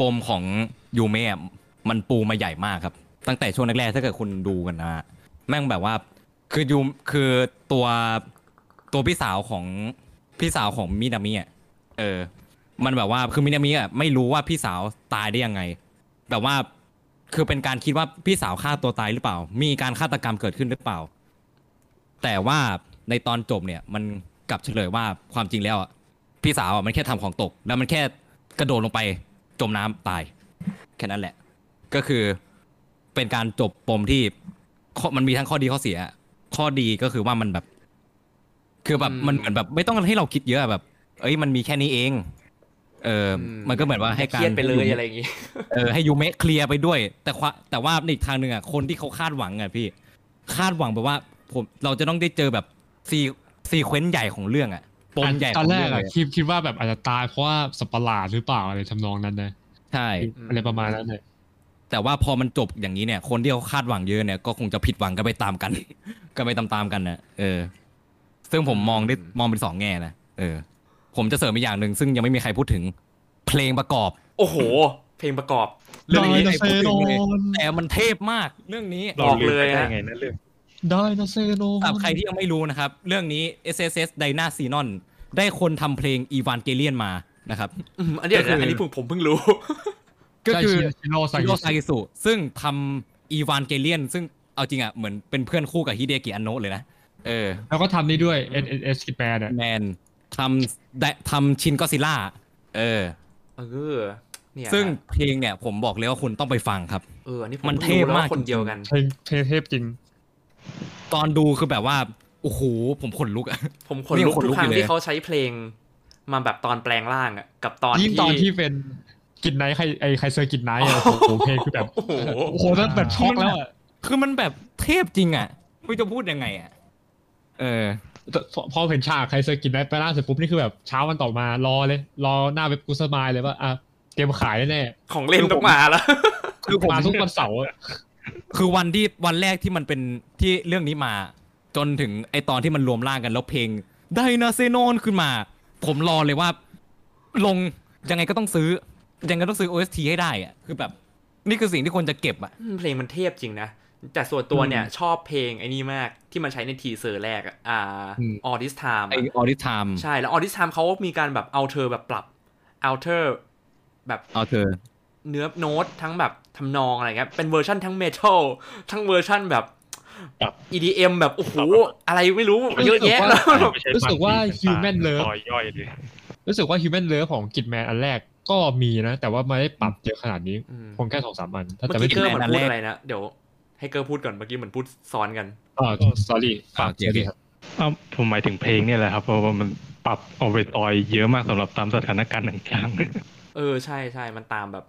ปมของยูเมะมันปูมาใหญ่มากครับ ตั้งแต่ช่วงแรกๆถ้าเกิดคุณดูกันนะฮะแม่งแบบว่าคือยูคือตัว ตัวพี่สาวของพี่สาวของมินามิอะเออ มันแบบว่าคือมินามิอะไม่รู้ว่าพี่สาวตายได้ยังไง แบบว่าคือเป็นการคิดว่าพี่สาวฆ่าตัวตายหรือเปล่า มีการฆาตกรรมเกิดขึ้นหรือเปล่า แต่ว่าในตอนจบเนี่ยมันกลับเฉลยว่าความจริงแล้วอะพี่สาวอะมันแค่ทำของตก แล้วมันแค่กระโดดลงไปจมน้ำตาย แค่นั้นแหละ ก็คือเป็นการจบปมที่มันมีทั้งข้อดีข้อเสีย ข้อดีก็คือว่ามันแบบ คือแบบอืมมันเหมือนแบบไม่ต้องให้เราคิดเยอะแบบ เอ้ยมันมีแค่นี้เอง เอออมมันก็เหมือนว่าให้เคการรียดไปเลยอะไรอย่างงี้เออให้ยูเมะเคลียร์ไปด้วย แต่ว่าแต่ว่าในอีกทางหนึ่งอะคนที่เขาคาดหวังอะพี่ คาดหวังแบบว่า ผมเราจะต้องได้เจอแบบซีซีเควนต์ใหญ่ของเรื่องอะปมใหญ่ขตออนงแรเรื่กองเลอะยคิดคิดว่าแบบอาจจะตายเพราะว่าสัตว์ประหลาดหรือเปล่าอะไรทำนองนั้นนะใช่อะไรประมาณนั้นเลยแต่ว่าพอมันจบอย่างนี้เนี่ย คนที่เขาคาดหวังเยอะเนี่ยก็คงจะผิดหวังกันไปตามกันกันไปตามๆกันนะเออ ซึ่งผมมองได้มองเป็นสองแง่นะเออ ผมจะเสริมอีกอย่างหนึ่งซึ่งยังไม่มีใครพูดถึง เพลงประกอบ โอ้โห เพลงประกอบ เรื่องนี้ไดให้โนเสพูดโนถึงเลยนแต่มันเทพมากเรื่องนี้บอกเลยได้ฮะไงนั่นเรื่องไดโนเสโนนสำหรับใครที่ยังไม่รู้นะครับ เรื่องนี้ SSS d y n a s y n o n ได้คนทำเพลงอีวานเกเลียนมานะครับอืมอันนี้ก็คืออัอันนี้ผมผมเพิ่งรู้ ก็คือชิโร่ซาฮิกิโรซากิสุซึ่งทำอีวานเกเลียน ซึ่งเอาจริงอะเหมือนเป็นเพื่อนคู่กับฮิเดกิอันโนะเลยนะ เออแล้วก็ทำนี่ด้วย N N S กิแมนอะแมนทำได้ทำชินก็ซิล่าเออ เออเนี่ยซึ่งเพลงเนี่ยผมบอกเลยว่าคุณต้องไปฟังครับ เอออันนี้ผมเพิ่งรู้เทพมากแล้วว่าคนเดียวกัน เพลงเพลงเทพจริง ตอนดูคือแบบว่าโอ้โหผมขนลุกอะ ผมขนลุกทุกครั้งที่เขาใช้เพลง มาแบบตอนแปลงร่างอะกับตอนยิ่งที่ ตอนที่เป็น Gridknight ไคไอ Kaiser Gridknight อะโอ้โหเพลงคือแบบโอ้โห โอ้โหนั่นแบบช็อกแล้วอะ คือมันแบบเทพจริงอะไม่รู้จะพูดยังไงอะ เออแต่พอพอเห็นฉาก Kaiser Gridknight ไปล่าเสร็จปุ๊บนี่คือแบบเช้าวันต่อมารอเลย รอหน้าเว็บกูสมายเลยว่าอะเตรียมขายแน่ของเล่นต้องมาแล้วๆคือมาทุกวันเสาร์อะคือวันที่วันแรกที่มันเป็นที่เรื่องนี้มา จนถึงไอตอนที่มันรวมร่างกันแล้วเพลง Dynazenon ขึ้นมา ผมรอเลยว่า ลงยังไงก็ต้องซื้อยังไงต้องซื้อ OST ให้ได้อะคือแบบ นี่คือสิ่งที่คนจะเก็บอะอืมเพลงมันเทพจริงนะ แต่ส่วนตัวเนี่ยชอบเพลงไอ้นี่มากที่มันใช้ใน teaser แรกอะอ่า All This Time ไออะ All This Time ใช่แล้ว All This Time เขามีการแบบเอาเธอแบบปรับเอาเธอแบบเอาเธอเนื้อโน้ตทั้งแบบทำนองอะไรเงี้ยเป็นเวอร์ชันทั้ง metal ทั้งเวอร์ชันแบบปรับ EDM แบบ โอ้โห อะไรไม่รู้ เยอะแยะแล้วไม่ใช่รู้สึกว่าปรับ Human Love ซอยย่อยเลยรู้สึกว่า Human Love ของกิ t แมนอันแรกก็มีนะ แต่ว่าไม่ได้ปรับเยอะขนาดนี้อืมคงแค่สองสามอัน ถ้าเมื่จะอไม่กี้ผิเกดอร์เหมือนอันพูแรดกอะไรนะ เดี๋ยว ให้เกอร์พูดก่อนเมื่อกี้เหมือนพูดซ้อนกันอ่า sorry ฝากโอเคโอเค sorry ครับอ้าวผมหมายถึงเพลงเนี่ยแหละครับ เพราะว่ามันปรับออเวอร์ออยเยอะมากสำหรับตามสถานการณ์ต่างเออใช่ใช่มันตามแบบ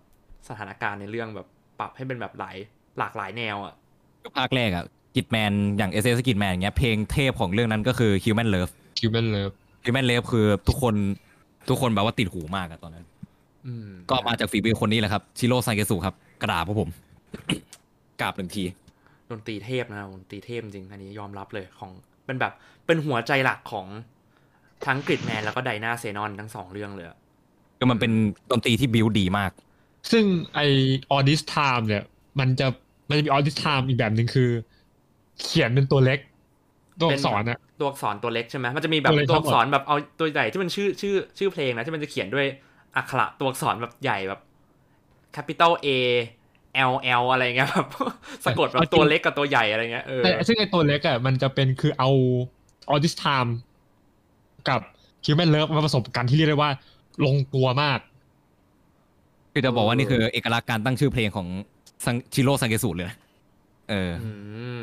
สถานการณ์ในเรื่องแบบปรับให้เป็นแบบหลายหลากหลายแนวอะภาคแรกอะกิตแมนอย่าง s อ s กิตแมนเงี้ยเพลงเทพของเรื่องนั้นก็คือ Human Love Human Love Human Love คือทุกคนทุกคนแบบว่าติดหูมากอะตอนนั้นอืมก็มาจากฝีมือคนนี้แหละครับ ชิโร่ไซเกสุครับ กระดาษพวกผม กราบหนึ่งที ดนตรีเทพนะดนตรีเทพจริงอันนี้ยอมรับเลยของเป็นแบบเป็นหัวใจหลักของทั้งกริดแมนแล้วก็ไดนาเซนอนทั้งสองเรื่องเลยอะก็มันเป็นดนตรีที่บิวดีมาก ซึ่งไอ All This Time เนี่ย มันจะมันจะมี All This Time อีกแบบหนึ่งคือ เขียนเป็นตัวเล็ก ตัวอักษรอะตัวอักษรตัวเล็กใช่ไหมมันจะมีแบบตัวเล็กตัวอักษรแบบเอาตัวใหญ่ที่มันชื่อชื่อชื่อเพลงนะที่มันจะเขียนด้วยอักขระตัวอักษรแบบใหญ่แบบ capital A L L อะไรเงี้ยแบบสะกดแบบตัวเล็กกับตัวใหญ่อะไรเงี้ยเออแต่ซึ่งไอตัวเล็กอะมันจะเป็นคือเอา All This Time กับ Human Love มาผสมกันที่เรียกได้ว่า ลงตัวมาก คือจะบอกว่านี่คือเอกลักษณ์การตั้งชื่อเพลงของซังชิโร่ไซเกสุเลยนะเอออืม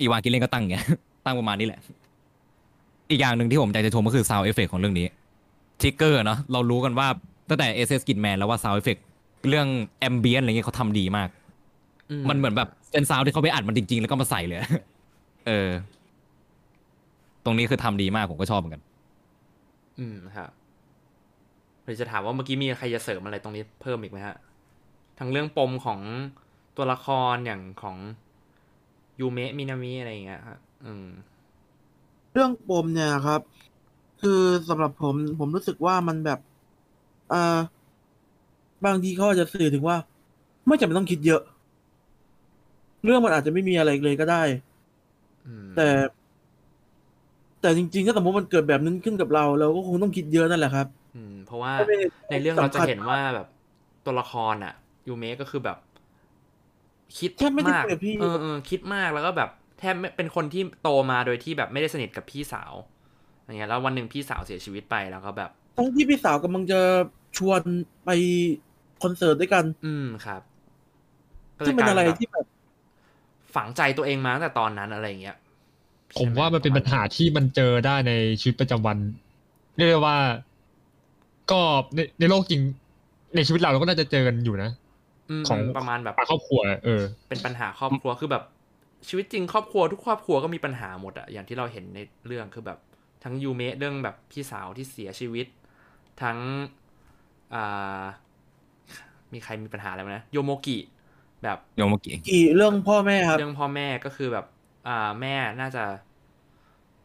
Evangelion ก็ตั้งอย่างเงี้ย ตั้งประมาณนี้แหละ อีกอย่างหนึ่งที่ผมอยากจะชมก็คือ sound effect ของเรื่องนี้Trigger เนาะเรารู้กันว่าตั้งแต่ SS กินแมนแล้วว่า sound effect เรื่อง ambient อะไรเงี้ยเขาทำดีมาก มันเหมือนแบบเป็นซาวที่เขาไปอัดมันจริง ๆ แล้วก็มาใส่เลย เออ ตรงนี้คือทำดีมากผมก็ชอบเหมือนกัน อืมครับเราจะถามว่าเมื่อกี้มีใครจะเสริมอะไรตรงนี้เพิ่มอีกไหมฮะทั้งเรื่องปมของตัวละครอย่างของยูเมะมินามิอะไรอย่างเงี้ยครับอืม เรื่องปมเนี่ยครับ คือสำหรับผม ผมรู้สึกว่ามันแบบ เอ่อ บางทีเขาอาจจะสื่อถึงว่า ไม่จำเป็นต้องคิดเยอะ เรื่องมันอาจจะไม่มีอะไรเลยก็ได้อืมแต่ แต่จริงๆ ถ้าสมมติมันเกิดแบบนั้นขึ้นกับเรา เราก็คงต้องคิดเยอะนั่นแหละครับ อืม เพราะว่าไม่ได้ในเรื่องเราจะเห็นสำคัญว่าแบบตัวละครอะยูเมะก็คือแบบ คิดแทบไม่ได้มากคุยกับพี่เออเออคิดมากแล้วก็แบบแทบไม่เป็นคนที่โตมาโดยที่แบบไม่ได้สนิทกับพี่สาวอย่างเงี้ยแล้ววันหนึ่งพี่สาวเสียชีวิตไปแล้วก็แบบทั้งที่พี่สาวกำลังจะชวนไป คอนเสิร์ตด้วยกัน อืมครับก็ลยที่มันอะไรกลายแบบที่แบบฝังใจตัวเองมาตั้งแต่ตอนนั้นอะไรอย่างเงี้ย ผมว่ามันเป็นปัญหาที่มันเจอได้ในชีวิตประจำวันเรียกได้ว่า ก็ในในโลกจริง ในชีวิตเราเราก็น่าจะเจอกันอยู่นะอืมของประมาณแบบครอบครัว เออ เป็นปัญหาครอบครัวคือแบบ ชีวิตจริงครอบครัวทุกครอบครัวก็มีปัญหาหมดอะอย่างที่เราเห็นในเรื่องคือแบบ ทั้งยูเมะเรื่องแบบพี่สาวที่เสียชีวิต ทั้งอ่า มีใครมีปัญหาอะไรไหมนะโยโมกิแบบโยมเมื่อกี้กี่เรื่องพ่อแม่ครับ เรื่องพ่อแม่ก็คือแบบ อ่าแม่น่าจะ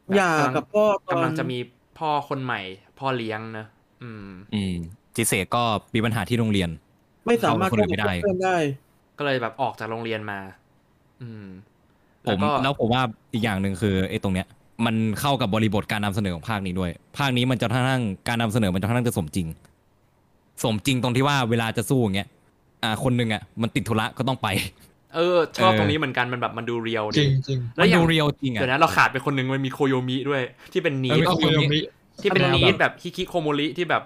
แบบหย่ากับพ่อตอนกำลังจะมีพ่อคนใหม่ พ่อเลี้ยงนะอืม อืมจิเซก็มีปัญหาที่โรงเรียน ไม่สามารถเข้ากับคนอื่นไม่ได้เพื่อนได้ ก็เลยแบบออกจากโรงเรียนมา อืมผมแล้วผมว่าอีกอย่างหนึ่งคือไอ้ตรงเนี้ย มันเข้ากับบริบทการนำเสนอของภาคนี้ด้วย ภาคนี้มันจะค่อนข้างการนำเสนอมันจะค่อนข้างจะสมจริง สมจริงตรงที่ว่าเวลาจะสู้อย่างเงี้ยอ่าคนหนึ่งอะมันติดธุระก็ต้องไป เออ ชอบเออตรงนี้เหมือนกันมันแบบมันดูเรียวจดีริงจริงแล้วมันอย่างดูเรียวจริงอะเดี๋ยวนะเราขาดไปคนหนึ่งมันมีโคโยมิด้วย ที่เป็นนีเออดมีก็โคคุโยยมิมิที่เป็นแล้วนีดแบบแบบฮิคิโคโมริที่แบบ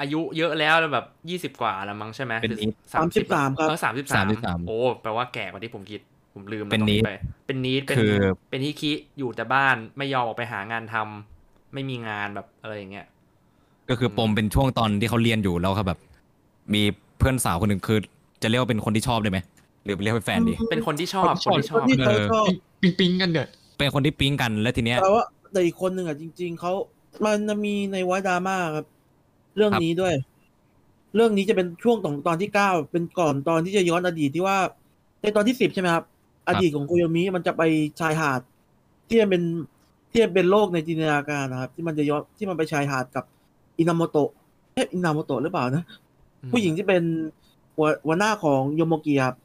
อายุเยอะแล้วแล้วแบบยี่สิบ20กว่าแล้วมั้งใช่ไหมเป็น need 33ครับเออสามสิบสาม33โอ้แปลว่าแก่กว่าที่ผมคิด ผมลืมเป็นตรง need ไป เป็นนีดเป็นคือเป็นฮิคิอยู่แต่บ้านไม่ยอมออกไปหางานทำไม่มีงานแบบอะไรอย่างเงี้ย ก็คือปมเป็นช่วงตอนที่เขาเรียนอยู่แล้วเขาแบบ มีเพื่อนสาวคนหนึ่งคือ จะเรียกว่าเป็นคนที่ชอบได้ไหมหรือเรียกว่าเป็นแฟนดี เป็นคนที่ชอบคนที่ชอบที่เขาชอบปิ๊งปิ๊งกันเนี่ยเป็นคนที่ปิ๊งกันแล้วทีเนี้ยแต่ว่าแต่อีกคนหนึ่งอะจริง ๆเขามันจะมีในไวดราม่าครับ เรื่องนี้ด้วย เรื่องนี้จะเป็นช่วงของตอนที่เก้าเป็นก่อนตอนที่จะย้อนอดีตที่ว่า ในตอนที่สิบใช่ไหมครับ อดีตของโกโยมิมันจะไปชายหาด ที่มันเป็นที่มันเป็นโลกในจินตนาการนะครับ ที่มันจะย้อนที่มันไปชายหาดกับ อินาโมโตะเอ๊ะอินาโมโตะหรือเปล่านะ ผู้หญิงที่เป็นหัวหัวหน้าของโยโมกิครับ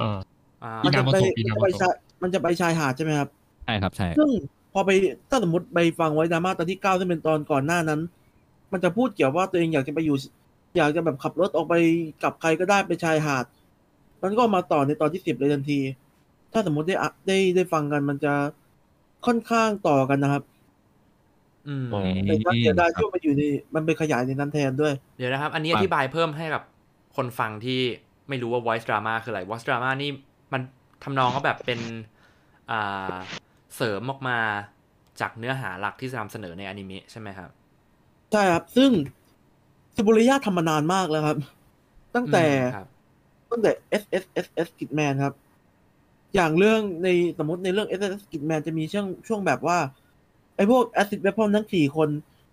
อ่าอ่าอิมันนาจะโมไปโตะอิมันนาจะโมไปโตะชายมันจะไปชายหาดใช่ไหมครับ ใช่ครับใช่ ซึ่งพอไปถ้าสมมติไปฟังไว้ดราม่าตอนที่เก้าซึ่งเป็นตอนก่อนหน้านั้น มันจะพูดเกี่ยวว่าตัวเองอยากจะไปอยู่ อยากจะแบบขับรถออกไปกับใครก็ได้ไปชายหาด มันก็มาต่อในตอนที่สิบเลยทันที ถ้าสมมติได้อะได้ได้ฟังกันมันจะค่อนข้างต่อกันนะครับ อืมอ๋อแต่ว่าเสียดายที่ว่ามันอยู่ในมันไปขยายในนั้นแทนด้วย เดี๋ยวนะครับ อันนี้อธิบายเพิ่มให้กับคนฟังที่ไม่รู้ว่า voice drama คืออะไร voice drama นี่มันทำนองก็แบบเป็นอ่าเสริมออกมาจากเนื้อหาหลักที่จะนำเสนอในอนิเมะใช่ไหมครับ ใช่ครับ ซึ่งซูบุริยะทำมานานมากแล้วครับ ตั้งแต่อืมครับตั้งแต่ S S S S Kidman ครับ อย่างเรื่องในสมมติในเรื่อง S S S Kidman จะมีช่วงช่วงแบบว่าไอ้พวก Assist Weapon ทั้งสี่คน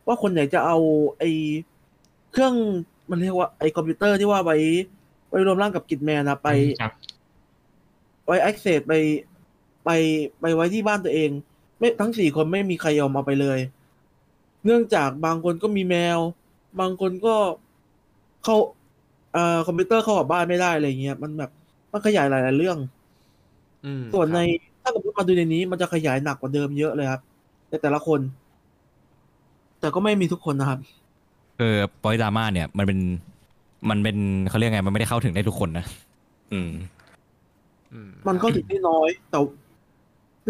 ว่าคนไหนจะเอาไอ้เครื่องมันเรียกว่าไอ้คอมพิวเตอร์ที่ว่าไว้ไว้รวมร่างกับ Gridman นะไปครับไว้ access ไปไปไปไว้ที่บ้านตัวเอง ไม่ทั้งสี่คนไม่มีใครยอมเอาไปเลย เนื่องจากบางคนก็มีแมว บางคนก็เข้าเอ่อคอมพิวเตอร์เข้ากับบ้านไม่ได้อะไรเงี้ยมันแบบมันขยายหลาย ๆ เรื่องอืมส่วนในครับถ้าสมมติมาดูในนี้มันจะขยายหนักกว่าเดิมเยอะเลยครับ ในแต่ละคน แต่ก็ไม่มีทุกคนนะครับ คือปอยดราม่าเนี่ย มันเป็นมันเป็นเขาเรียกไง มันไม่ได้เข้าถึงได้ทุกคนนะอืม อืมมันก็ถึงได้น้อย แต่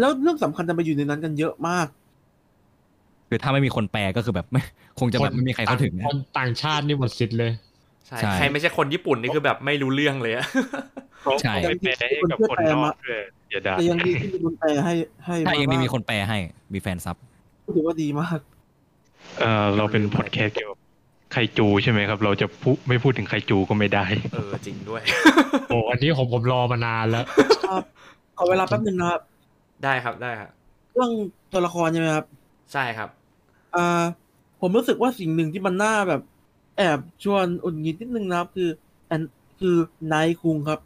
แล้วเรื่องสำคัญจะไปอยู่ในนั้นกันเยอะมาก คือถ้าไม่มีคนแปลก็คือแบบไม่คงจะแบบไม่มีใครเข้าถึงคนต่างชาตินี่หมดสิทธิ์เลย ใช่ใช่ ใครไม่ใช่คนญี่ปุ่นนี่คือแบบไม่รู้เรื่องเลยอะ ใช่ ไม่แปลให้กับคนนอกด้วยอย่าด่าแต่ยังดีที่มีคนแปลให้ให้ถ้ายังบ้มีคนแปลให้ มีแฟนซับถือว่าดีมาก เออเราเป็นพอดแคสต์เกี่ยวกับไคจูใช่ไหมครับ เราจะพูดไม่พูดถึงไคจูก็ไม่ได้ เออจริงด้วย โอ้อันนี้ผมผมรอมานานแล้วครับขอเวลาแป๊บหนึ่งนะครับ ได้ครับได้ครับเรื่องตัวละครใช่ไหมครับ ใช่ครับอ่าผมรู้สึกว่าสิ่งหนึ่งที่มันน่าแบบ แอบชวนอุ่นงิดนิดนึงนะครับ คืออันคือนายคุงครับ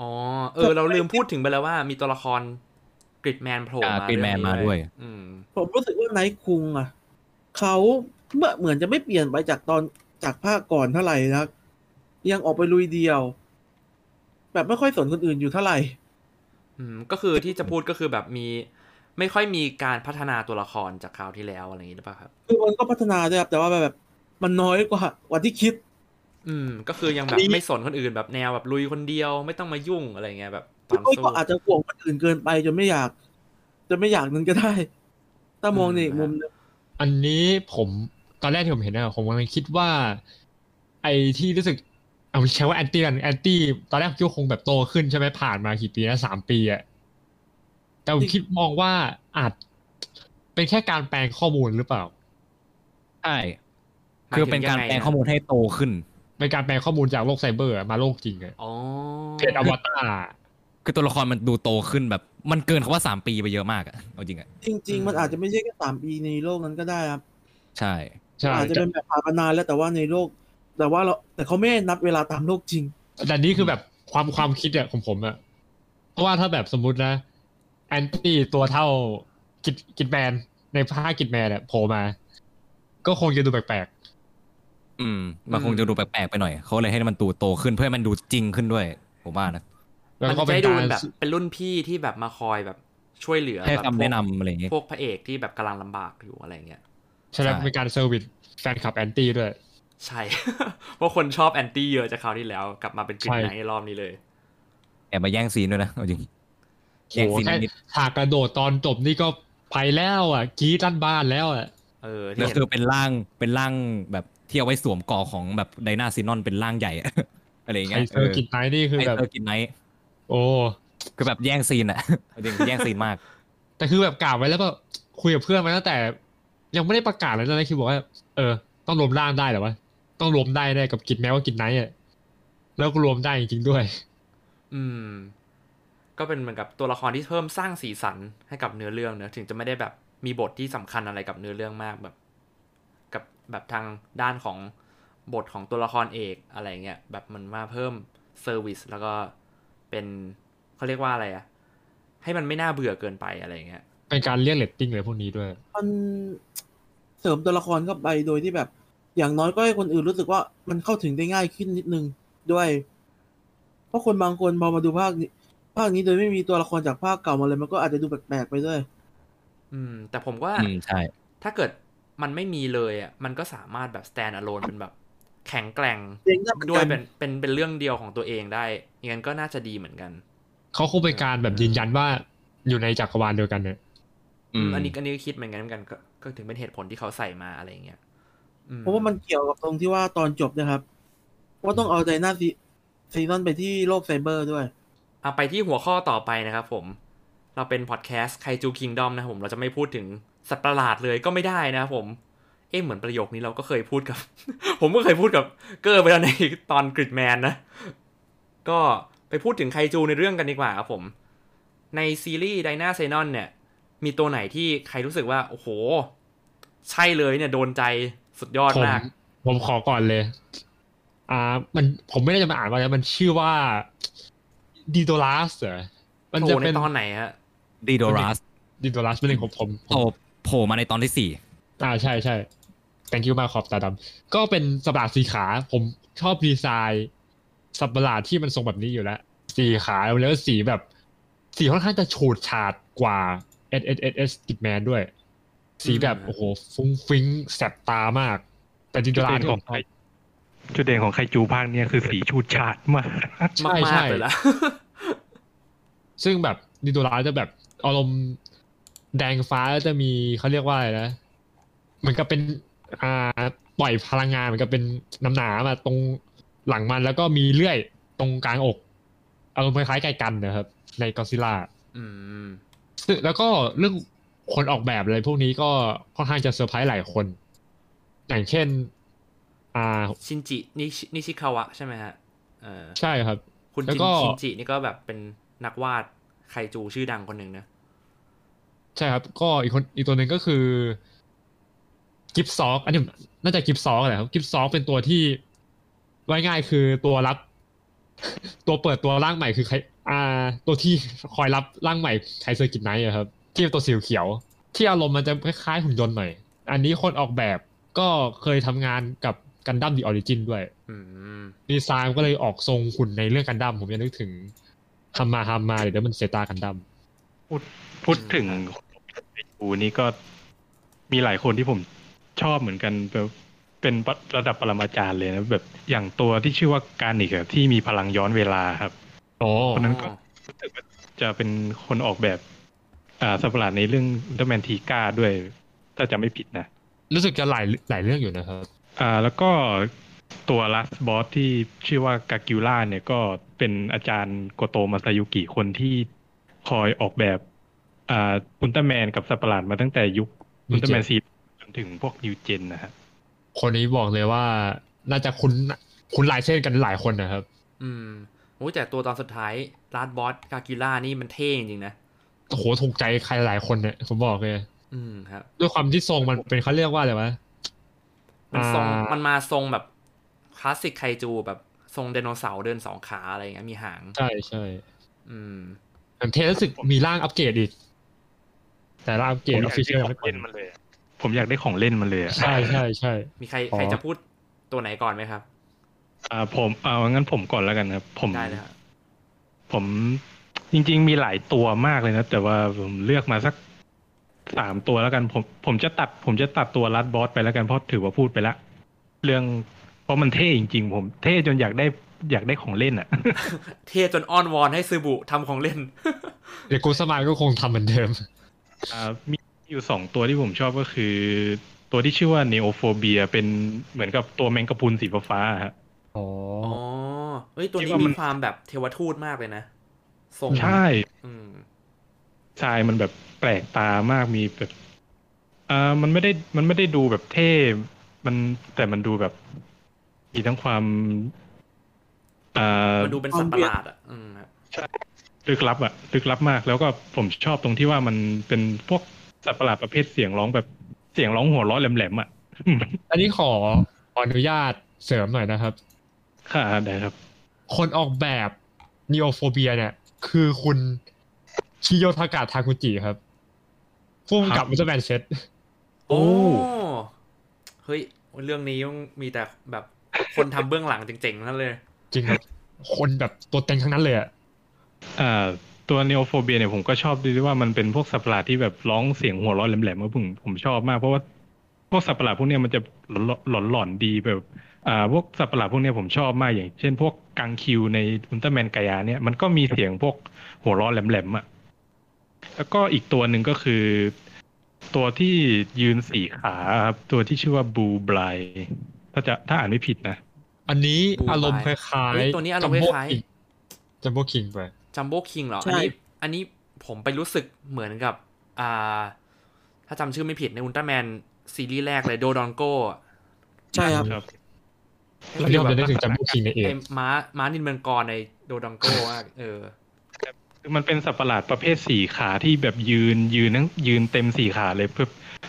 อ๋อ เออ เราลืมพูดถึงไปแล้วว่ามีตัวละครกริดแมนโผล่อ่ามา Gridman เรื่องนี้มาด้วย อืม ผมรู้สึกว่านายคุงอะเขาเมื่อเหมือนจะไม่เปลี่ยนไปจากตอนจากภาคก่อนเท่าไหร่นะครับยังออกไปลุยเดียว แบบไม่ค่อยสนคนอื่นอยู่เท่าไหร่ อืม ก็คือที่จะพูดก็คือแบบมี ไม่ค่อยมีการพัฒนาตัวละครจากคราวที่แล้วอะไรอย่างนี้หรือเปล่าครับ คือมันก็พัฒนาด้วยครับแต่ว่าแบบมันน้อยกว่ากว่าที่คิด อืม ก็คือยังแบบนี่ไม่สนคนอื่นแบบแนวแบบลุยคนเดียวไม่ต้องมายุ่งอะไรเงี้ยแบบตอนก็สู้ก็อาจจะห่วงคนอื่นเกินไปจนไม่อยากจนไม่อยากนั้นก็ได้ ถ้ามองในอีกมุมหนึงอันนี้ผมตอนแรกที่ผมเห็นนะผมกำลังคิดว่า ไอ้ที่รู้สึกเอาใช้ว่าแอนตี้กันแอนตี้ตอนแรกผมคิดว่าคงแบบโตขึ้นใช่ไหมผ่านมากี่ปีนะสามปีอะแต่ผมคิดมองว่าอาจเป็นแค่การแปลงข้อมูลหรือเปล่าใช่หมายคือถึงเป็นการยังไงแปลงนะข้อมูลให้โตขึ้น เป็นการแปลงข้อมูลจากโลกไซเบอร์อะมาโลกจริงอะอ๋อเพจอวตารคือตัวละครมันดูโตขึ้นแบบ มันเกินคำว่าสามปีไปเยอะมากอะเอาจริงอะจริง ๆ มันอาจจะไม่ใช่แค่สามปีในโลกนั้นก็ได้ครับ ใช่ใช่อาจจะเป็นแบบผ่านมานานแล้วแต่ว่าในโลก แต่ว่าเราแต่เขาไม่ได้นับเวลาตามโลกจริง แต่นี่คือแบบความความคิดอะของผมอะเพราะว่าถ้าแบบสมมุตินะแอนตี้ตัวเท่ากิดกิดแมนในภาคกิดแมนอะโผล่มา ก็คงจะดูแปลก อืมมันคงจะดูแปลกๆไปหน่อย เขาเลยให้มันดูโตขึ้นเพื่อให้มันดูจริงขึ้นด้วยผมว่านะๆแล้วมันก็จะเป็นให้ดูการเป็นแบบเป็นรุ่นพี่ที่แบบมาคอยแบบช่วยเหลือให้แบบคำพวกแนะนำอะไรอย่างเงี้ยพวกพระเอกที่แบบกำลังลำบากอยู่อะไรเงี้ยใช่แล้วใช่เป็นการ service แฟนคลับแอนตี้ด้วย ใช่เพราะคนชอบแอนตี้เยอะจากคราวที่แล้ว กลับมาเป็น Gridknight รอบนี้เลยแอบมาแย่งซีนด้วยนะเอาจริงโหแย่งซีนแค่นิดฉากกระโดดตอนจบนี่ก็ไปแล้วอะกรี๊ดลั่นบ้านแล้วอะเออๆที่แล้วเห็นคือเป็นร่างเป็นร่างแบบ ที่เอาไว้สวมเกราะของแบบ Dynazenon เป็นร่างใหญ่ อะอะไรอย่างไอเงี้ย Kaiser Gridknight นี่คือไอแบบ Kaiser Gridknightโอ้คือแบบแย่งซีนอะเอาจริงแย่งซีนมาก แต่คือแบบกล่าวไว้แล้วก็คุยกับเพื่อนมาตั้งแต่ ยังไม่ได้ประกาศเลยนะคือบอกว่าเออ ต้องรวมร่างได้เหรอวะต้องรวมได้ได้กับกินแม้ว่ากินไนท์อะแล้วก็รวมได้จริงๆด้วย อืม ก็เป็นเหมือนกับตัวละครที่เพิ่มสร้างสีสันให้กับเนื้อเรื่องเนอะถึงจะไม่ได้แบบมีบทที่สำคัญอะไรกับเนื้อเรื่องมากแบบกับ แบบทางด้านของบทของตัวละครเอกอะไรเงี้ยแบบมันมาเพิ่ม service แล้วก็เป็นเขาเรียกว่าอะไรอะให้มันไม่น่าเบื่อเกินไปอะไรเงี้ยเป็นการเรียกเรตติ้งเลยพวกนี้ด้วย มันเสริมตัวละครเข้าไปโดยที่แบบ อย่างน้อยก็ให้คนอื่นรู้สึกว่ามันเข้าถึงได้ง่ายขึ้นนิดนึงด้วย เพราะคนบางคนพอมาดูภาคนี้ภาคนี้โดยไม่มีตัวละครจากภาคเก่ามาเลยมันก็อาจจะดูแปลกๆไปด้วย อืม แต่ผมว่าอืมใช่ ถ้าเกิด มันไม่มีเลยอะมันก็สามารถแบบ stand alone เป็นแบบ แข็งแกร่งเจ๋งนะเหมือนกันด้วยเป็นเป็นเป็นเรื่องเดียวของตัวเองได้อย่างนั้นก็น่าจะดีเหมือนกันเขาคงเป็นการแบบยืนยันว่าอยู่ในจักรวาลเดียวกันเนี่ยอืมอันนี้อันนี้ก็คิดเหมือนกันเหมือนกันก็ก็ถึงเป็นเหตุผลที่เขาใส่มาอะไรอย่างเงี้ยอืเพราะว่ามันเกี่ยวกับตรงที่ว่าตอนจบนะครับว่าต้องเอาไดนาซีซีนอนไปที่โลกไซเบอร์ด้วยเอาไปที่หัวข้อต่อไปนะครับผม เราเป็นพอดแคสต์ไคจูคิงดอมนะครับผม เราจะไม่พูดถึง สัตว์ประหลาดเลยก็ไม่ได้นะครับผม เอ๊ะเหมือนประโยคนี้เราก็เคยพูดกับ ผมก็เคยพูดกับเกอร์ไปแล้วในตอนกริดแมนนะ ก็ไปพูดถึงไคจูในเรื่องกันดีกว่าครับผม ในซีรีส์ไดนาเซนอนเนี่ย มีตัวไหนที่ใครรู้สึกว่า โอ้โห ใช่เลยเนี่ยโดนใจสุดยอดผมมาก ผมขอก่อนเลย อ่า มันผมไม่ได้จะมาอ่านว่าอะไรมันชื่อว่าดีโดลัสเหรอมันโผจะล่ในเป็นตอนไหนฮะดีโดรัสดีโดลัสเป็นหนึ่งผมผมผโผล่ม โผล่มาในตอนที่สี่อ่าใช่ใช่ thank you มากขอบตาดำก็เป็นสัตว์ประหลาดสีขา ผมชอบดีไซน์สัตว์ประหลาดที่มันทรงแบบนี้อยู่แล้ว สีขาแล้วก็สีแบบ สีค่อนข้างจะฉูดฉาดกว่า S S S S กิดแมนด้วย สีแบบอืมโอ้โหฟุ้งฟิ้งแสบตามาก แต่ดีโดจุดลัเด่สนที่ขผองมชไคอบจุดเด่นของไคจูภาคเนี้ยคือสีชูดฉาดมากใช่มากใช่ๆเลยละซึ่งแบบดีโดราจะแบบอารมณ์ แดงฟ้าแล้วจะมีเขาเรียกว่าอะไรนะเหมือนกับเป็น อ่าปล่อยพลังงานเหมือนกับเป็นน้ำหนามาตรงหลังมันแล้วก็มีเลื่อยตรงกลางอกอารมณ์คล้ายๆไก่กันนะครับ ในกอซิล่าอืมซึ่งแล้วก็เรื่องคนออกแบบอะไรพวกนี้ก็ค่อนข้างจะเซอร์ไพรส์หลายคน อย่างเช่น อ่าชินจินิชินิชิคาวะใช่ไหมฮะเออใช่ครับ คุณแล้วจินก็ชินจินี่ก็แบบเป็นนักวาดไคจูชื่อดังคนหนึ่งนะ ใช่ครับ ก็อีกคนอีกตัวหนึ่งก็คือกิฟซอกอันนี้น่าจะกิฟซอกแหละครับกิฟซอกเป็นตัวที่ไว้ง่ายคือตัวรับ ตัวเปิดตัวร่างใหม่คือใครอ่า ตัวที่คอยรับร่างใหม่ Kaiser Gridknight อะครับ ที่เป็นตัวสีเขียวๆที่อารมณ์มันจะคล้ายๆหุ่นยนต์หน่อย อันนี้คนออกแบบก็เคยทำงานกับกันดั้ม The Origin ด้วยอืมดีไซน์ก็เลยออกทรงหุ่นในเรื่องกันดั้มผมยังนึกถึงฮัมมาฮัมมาหรือเดี๋ยวมันเซตากันดั้มพูดพูดถึง ไคจูนี่ก็มีหลายคนที่ผมชอบเหมือนกันแบบเป็นระดับปรมาจารย์เลยนะแบบอย่างตัวที่ชื่อว่าการนิกอะที่มีพลังย้อนเวลาครับโอ้คนนั้นก็รู้สึกว่าจะเป็นคนออกแบบ อ่าสัตว์ประหลาดในเรื่องอุลตร้าแมนทีก้าด้วย ถ้าจะไม่ผิดนะ รู้สึกจะหลายหลายเรื่องอยู่นะครับ อ่า แล้วก็ตัวลัสบอสที่ชื่อว่ากากิวล่าเนี่ยก็เป็นอาจารย์โกโตมาซายุกิคนที่คอยออกแบบ อ่าอุลตร้าแมนกับสัตว์ประหลาดมาตั้งแต่ยุค New อุลตร้าแมน Gen ซีจนถึงพวกนิวเจนนะฮะคนนี้บอกเลยว่าน่าจะคุ้นคุ้นลายเส้นกันหลายคนนะครับ อืมโอ้ยแต่ตัวตอนสุดท้าย last boss กากูล่านี่มันเท่จริงๆนะโอ้โหถูกใจใครหลายคนเนี่ยผมบอกเลย อืมครับ ด้วยความที่ทรงมันเป็นเขาเรียกว่าอะไรวะมันทรงอ่ามัมันมาทรงแบบคลาสสิกไคจูแบบทรงไดโนเสาร์เดินสองขาอะไรเงี้ยมีหาง ใช่ใช่อืมแต่เทรู้สึกมีร่างอัปเกรดอีก แต่ร่างอัปเกรด official ยังไม่เปิดผมอยากได้ของเล่นมันเลยอะใช่ใช่ใช่มีใครอ๋อใครจะพูดตัวไหนก่อนไหมครับ อ่า ผมเอางั้นผมก่อนแล้วกันครับผมได้เลยครับผมจริง ๆ มีหลายตัวมากเลยนะ แต่ว่าผมเลือกมาสักสามตัวแล้วกันผมผมจะตัด ผมจะตัดตัวลัดบอสไปแล้วกันเพราะถือว่าพูดไปละเรื่องเพราะมันเท่จริง ๆ ผมเท่จนอยากได้อยากได้ของเล่นอะเท่จนอ้อนวอนให้ซื้อบุทำของเล่นเดี๋ยวกูสมายก็คงทำเหมือนเดิม อ่ามีอยู่สองตัวที่ผมชอบก็คือ ตัวที่ชื่อว่า Neophobia เป็นเหมือนกับตัวแมงกะพรุนสีฟ้าๆอะฮะ อ๋ออ๋อเฮ้ยตัวนี้คิดว่ามัมีนความแบบเทวทูตมากเลยนะทรงใช่ อืมทรายมันแบบแปลกตามากมีแบบอ่ามันไม่ได้มันไม่ได้ดูแบบเท่ มันแต่มันดูแบบ มีทั้งความอ่ามันดูเป็นสัตว์ประหลาดอะ อืมครับ ลึกลับอะลึกลับมาก แล้วก็ผมชอบตรงที่ว่ามันเป็นพวกสัตว์ประหลาดประเภทเสียงร้องแบบเสียงร้องหัวเราะแหลมๆอะอันนี้ขอขออนุญาตเสริมหน่อยนะครับ ค่ะได้ครับ คนออกแบบนีโอโฟเบียเนี่ย คือคุณคิโยทากะทากุจิครับผู้กำกับมิสเตอร์แมนเชโอ้เฮ้ย เรื่องนี้ต้องมีแต่แบบคนทำเบื้องหลังเจ๋งๆนั่นเลย จริงครับ คนแบบตัวเต็งทั้งนั้นเลยอะ อ่าตัว Neophobia เนี่ยผมก็ชอบด้วยว่ามันเป็นพวกสัตว์ประหลาดที่แบบร้องเสียงหัวเราะแหลมๆก็ผมผมชอบมาก เพราะว่าพวกสัตว์ประหลาดพวกเนี้ยมันจะหลอนหลอนๆดีแบบอ่าพวกสัตว์ประหลาดพวกเนี้ยผมชอบมากอย่าง เช่น พวกกังคิวในอุลตร้าแมนกายาเนี่ยมันก็มีเสียงพวกหัวเราะแหลมๆอะแล้วก็อีกตัวหนึ่งก็คือ ตัวที่ยืนสี่ขาครับตัวที่ชื่อว่าบูบลายถ้าจะถ้าอ่านไม่ผิดนะ อันนี้ Blue อารมณ์คล้ายเฮ้ยตัวนี้อารมณ์คล้ายจัมโบ้คิงไป จัมโบ้คิงเหรอใช่อันนี้ อันนี้ผมไปรู้สึกเหมือนกับ อ่า ถ้าจำชื่อไม่ผิดในอุลตร้าแมนซีรีส์แรกเลยโดดอนโก้ ใช่ครับครับแล้วที่ผมจะนึกถึงจัมโบ้คิงในเอไอ้งม้าม้านินเมืองกรในโดดอนโก้มากเออคือมันเป็นสัตว์ประหลาดประเภทสี่ขาที่แบบยืนยืนนั่งยืนเต็มสี่ขาเลยเพื่อ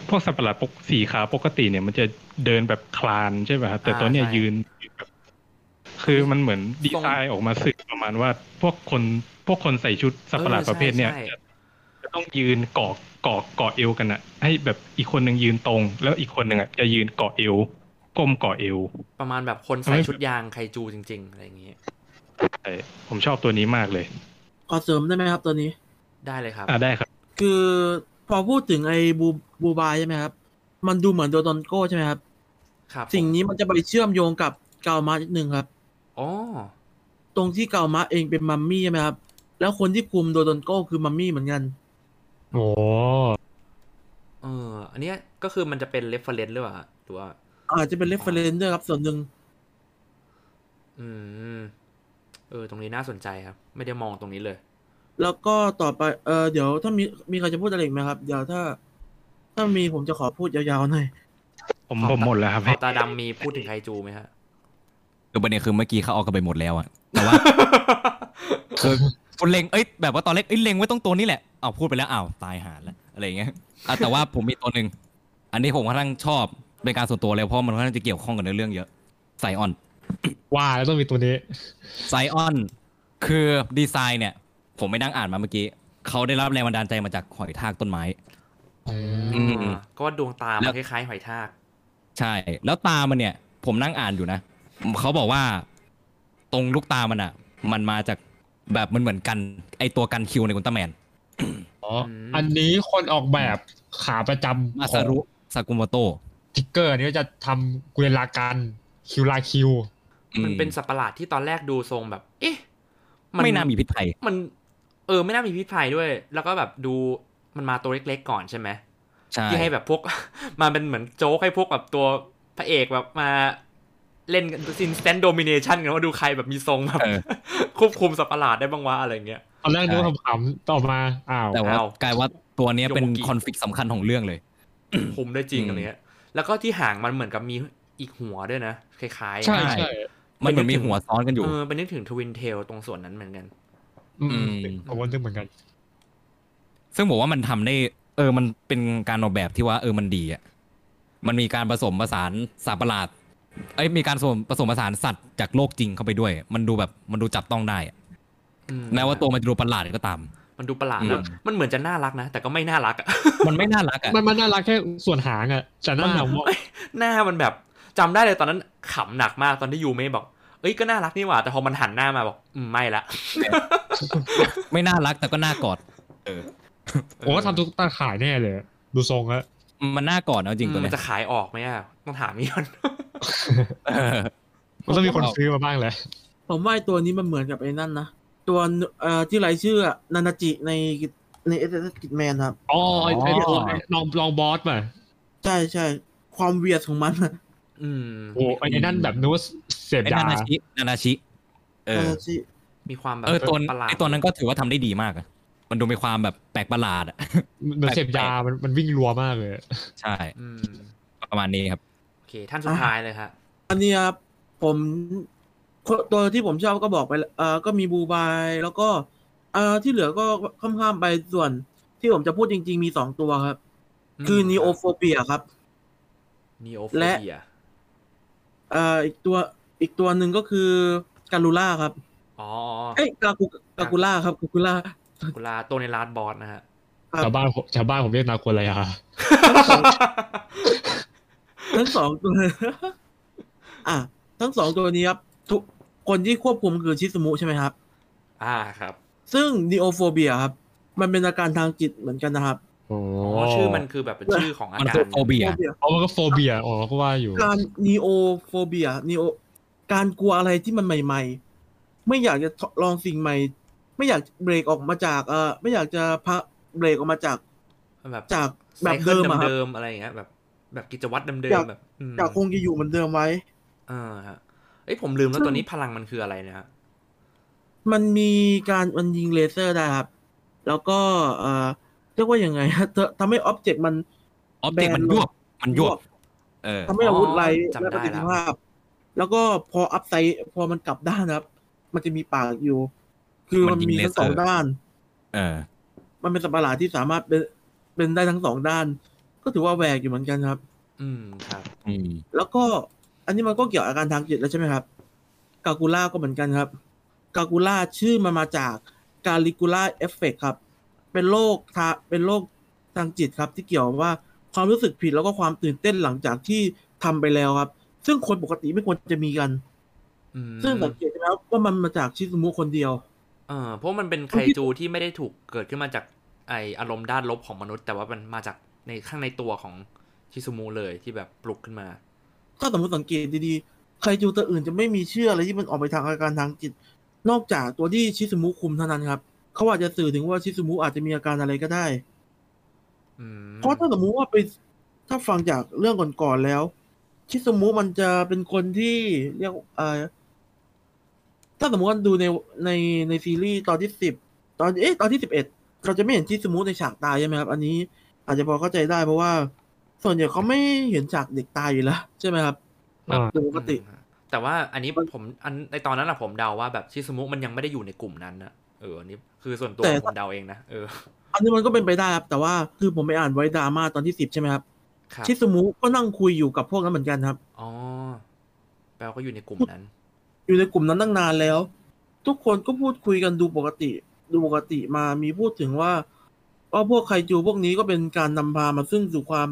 พวกสัตว์ประหลาดปกสี่ขาปกติเนี่ยมันจะเดินแบบคลานใช่ไหมครับแต่อ่าตัวเนี้ยใช่ยืนแบบคือมันเหมือนดีไซน์ออกมาสื่อประมาณว่าพวกคน พวกคนใส่ชุดสัตว์ประหลาดประเภทเนี้ยออใช่จะจะต้องยืนเกาะเกาะเกาะเอวกันอะให้แบบอีกคนหนึ่งยืนตรง แล้วอีกคนหนึ่งอะจะยืนเกาะเอวก้มเกาะเอว ประมาณแบบคนใส่ชุดยางไคจูจริง ๆ อะไรอย่างเงี้ยใช่ผมชอบตัวนี้มากเลยขอเสริมได้ไหมครับตัวนี้ ได้เลยครับอ่าได้ครับ คือพอพูดถึงไอ้บูบูบายใช่ไหมครับ มันดูเหมือนโดดอนโก้ใช่ไหมครับ ครับ สิ่งนี้มันจะไปเชื่อมโยงกับเกามานิดนึงครับอ๋อตรงที่เกามาเองเป็นมัมมี่ใช่ไหมครับ แล้วคนที่คุมโดดอนโก้คือมัมมี่เหมือนกัน โอ้เอออันเนี้ยก็คือมันจะเป็น reference หรือเปล่าฮะหรือว่า อาจจะเป็น reference ด้วยครับส่วนหนึ่งอืม เออ ตรงนี้น่าสนใจครับ ไม่ได้มองตรงนี้เลย แล้วก็ต่อไปเออเดี๋ยวถ้ามีมีใครจะพูดอะไรอีกไหมครับ เดี๋ยวถ้า ถ้ามีผมจะขอพูดยาวๆหน่อยผมผมหมดแล้วครับขอบตาดำมีพูดถึงไคจูไหมฮะ คือประเด็นคือเมื่อกี้เขาเอากันไปหมดแล้วอะแต่ว่า คือ คนเล็งเอ้ยแบบว่าตอนแรกเอ้ยเล็งไว้ตรงตัวนี้แหละอ้าวพูดไปแล้วอ้าวตายห่าแล้วอะไรอย่างเงี้ยอะแต่ว่าผมมีตัวหนึ่งอันนี้ผมค่อนข้างชอบเป็นการส่วนตัวเลยเพราะมันค่อนข้างจะเกี่ยวข้องกับเนื้อเรื่องเยอะไซออนว่าแล้วต้องมีตัวนี้ไซออนคือดีไซน์เนี่ย ผมไม่นั่งอ่านมาเมื่อกี้เขาได้รับแรงบันดาลใจมาจากหอยทากต้นไม้อืมก็ว่าดวงตาแล้มันวคล้ายๆหอยทาก ใช่ แล้วตามันเนี่ย ผมนั่งอ่านอยู่นะเขาบอกว่า ตรงลูกตามันอะ มันมาจาก แบบมันเหมือนกันไอตัวกันคิวในกุนตาแมนอ๋ออันนี้คนออกแบบขาประจำมาขอซางรุซากุโมโตะทิกเกอร์อันนี้ก็จะทำกุเรลากันคิวลาคิว มันเป็นสัตว์ประหลาดที่ตอนแรกดูทรงแบบ เอ๊ะไม่น่ามีพิษภัย มัน เออ ไม่น่ามีพิษภัยด้วย แล้วก็แบบดูมันมาตัวเล็กๆก่อนใช่ไหมใช่ที่ให้แบบพวก มาเป็นเหมือนโจ๊กให้พวกแบบตัวพระเอกแบบมา เล่นซินสแตนโดมิเนชันกันว่าดูใครแบบมีทรงแบบเออควบคุมสัตว์ประหลาดได้บ้างวะอะไรเงี้ยตอนแรกนึกว่าขำๆต่อมาอ้าวแต่ว่าอ้าวกลายว่าตัวเนี้ยเป็นโยโมกิคอนฟ lict สำคัญของเรื่องเลยคุมได้จริงอืมอะไรเงี้ยแล้วก็ที่หางมันเหมือนกับมีอีกหัวด้วยนะคล้ายๆใช่ใช่ใช่มันเหมือนมีหัวซ้อนกันอยู่เออเป็นนึกถึงทวินเทลตรงส่วนนั้นเหมือนกัน อืมอืมผมว่านึกเหมือนกัน ซึ่งบอกว่ามันทำได้ เออ มันเป็นการออกแบบที่ว่า เออมันดีอะมันมีการผสมผสานสัตว์ประหลาด เอ้ยมีการผสมผสมผสานสัตว์จากโลกจริงเข้าไปด้วย มันดูแบบมันดูจับต้องได้อะอืแม้ว่าตัวมันจะดูประหลาดก็ตาม มันดูประหลาดอืม แล้วมันเหมือนจะน่ารักนะ แต่ก็ไม่น่ารักอะ มันไม่น่ารักอะมันมันน่ารักแค่ส่วนหางอะแต่นั่นหนังว่าหน้ามันแบบจำได้เลยตอนนั้นขำหนักมากตอนที่ยูเม่บอก เอ้ยก็น่ารักนี่หว่า แต่พอมันหันหน้ามาบอกอืมไม่ละไม่น่ารักแต่ก็น่ากอดเออผมว่าทำตุ๊กตาขายแน่เลย ดูทรงแล้วมันน่ากอดเอาจริงตัวมัเนี้นยจะขายออกไหมอะต้องถามนี่ก่อนเออ มันต้องมีคนซื้อมาบ้างแหละผมว่าไอ้ตัวนี้มันเหมือนกับไอ้นั่นนะตัวเอ่อที่ไรชื่ออะนานาจิในในเอสเอสกิแมนครับ อ๋อไอ้ไอ้อ๋อ ไอ้ลองลองบอสมาใช่ใช่ความเวียดของมันอะอืมโอ้ไอ้นั่นแบบนึกว่าเสพไอ้ยานานาชินานาชิ เอนาอนาจิ มีความแบบเออตัวประหลาดไอ้ตัวนั้นก็ถือว่าทำได้ดีมากอะมันดูมีความแบบแปลกประหลาดอะเหมือนเสพยามันมันวิ่งรัวมากเลย ใช่ อืม ประมาณนี้ครับโอเค ท่านสุดท้ายเลยฮะอันเนี้ยครับผมตัวที่ผมชอบก็บอกไปแล้วเอ่อก็มีบูบายแล้วก็เอ่อที่เหลือก็ข้ามๆไปส่วน ที่ผมจะพูดจริง ๆ มีสองตัวครับ คือมนีโอโฟเบียครับนีโอโฟและเบียเอ่ออีกตัวอีกตัวหนึ่งก็คือการูล่าครับอ๋อเอ้ยกากูกากูล่าครับกากูล่ากุลาตัวในลาดบอสนะฮะครับชาวบ้านผมชาวบ้านผมเรียกนาโกลายา ทั้งสองตัวอะทั้งสองตัวนี้ครับทุกคนที่ควบคุมคือชิสมุใช่ไหมครับ อ่าครับ ซึ่งนีโอโฟเบียครับ มันเป็นอาการทางจิตเหมือนกันนะครับโอ้อ๋อชื่อมันคือแบบเป็นชื่อของอามันการคือโฟเบียเพราะมันก็โฟเบียอ๋อก็ว่าอยู่ การนีโอโฟเบียนีโอการกลัวอะไรที่มันใหม่ ๆ ไม่อยากจะลองสิ่งใหม่ ไม่อยากเบรกออกมาจากเอ่อไม่อยากจะพักเบรกออกมาจากแบบจากแบแบบบเดิเดิมมอะครับ เดิมๆอะไรอย่างเงี้ยแบบ แบบกิจวัตรเดิมอยากๆแบบอืมจากคงจะอยู่เหมือนเดิมไว้อ่าฮะเอ้ยผมลืมแล้วตัวนี้พลังมันคืออะไรนะฮะมันมีการมันยิงเลเซอร์ได้ครับ แล้วก็เอ่อเรียกว่ายังไงฮะเธอทำให้อ็อบเจกต์มันออบเจกต์มันยวบมันยวบเออทำให้อาวุธไรจำและปได้ระสิทแล้ธิวภาพ แล้วก็พออัพไซด์พอมันกลับด้านนะครับ มันจะมีปากอยู่ คือมัมันนยิงมีทั้งสองเลเซอร์ด้าน เออ มันเป็นสัตว์ประหลาดที่สามารถเป็นเป็นได้ทั้งสองด้าน ก็ถือว่าแหวกอยู่เหมือนกันครับ อืมครับ อืมแล้วก็อันนี้มันก็เกี่ยวกับอาการทางจิตแล้วใช่ไหมครับ กากูล่าก็เหมือนกันครับ กากูล่าชื่อมันมาจากกาลิกูล่าเอฟเฟกครับ เป็นโรคทาเป็นโรคทางจิตครับ ที่เกี่ยวว่าความรู้สึกผิดแล้วก็ความตื่นเต้นหลังจากที่ทำไปแล้วครับ ซึ่งคนปกติไม่ควรจะมีกัน อืมซึ่งสังเกตใช่ไหมครับว่ามันมาจากชิซุมุคนเดียวเออเพราะมันเป็นไคจูที่ไม่ได้ถูกเกิดขึ้นมาจากไออารมณ์ด้านลบของมนุษย์ แต่ว่ามันมาจาก ในข้างในตัวของชิซูมุเลยที่แบบปลุกขึ้นมา ถ้าสมมติสังเกตดีๆ ใครจูตัวอื่นจะไม่มีเชื่ออะไรที่มันออกไปทางอาการทางจิต นอกจากตัวที่ชิซุมุคุมเท่านั้นครับ เขาอาจจะสื่อถึงว่าชิซุมุอาจจะมีอาการอะไรก็ได้อืมเพราะถ้าสมมุติว่าไปถ้าฟังจากเรื่องก่อนๆแล้ว ชิซุมุมันจะเป็นคนที่เรียกเอ่อถ้าสมมติว่าดูในในในซีรีส์ตอนที่สิบตอนเอ๊ะตอนที่สิบเอ็ดเราจะไม่เห็นชิซุมุในฉากตายใช่ไหมครับ อันนี้ อาจจะพอเข้าใจได้เพราะว่า ส่วนใหญ่เขาไม่เห็นฉากเด็กตายอยู่แล้วใช่ไหมครับอ่าโดยปกติอืมแต่ว่าอันนี้ผมอันในตอนนั้นอะผมเดาว่าแบบชิซูมุมันยังไม่ได้อยู่ในกลุ่มนั้นนะเอออันนี้คือส่วนตัวแต่ผมเดาเองนะเออ อันนี้มันก็เป็นไปได้ครับแต่ว่าคือผมไปอ่านไว้ดราม่าตอนที่สิบใช่ไหมครับครับชิซุมุก็นั่งคุยอยู่กับพวกนั้นเหมือนกันครับอ๋อแปลว่าก็อยู่ในกลุ่มนั้น อยู่ในกลุ่มนั้นตั้งนานแล้ว ทุกคนก็พูดคุยกันดูปกติ ดูปกติมามีพูดถึงว่า ว่าพวกไคจูพวกนี้ก็เป็นการนำพามาซึ่งสู่ความ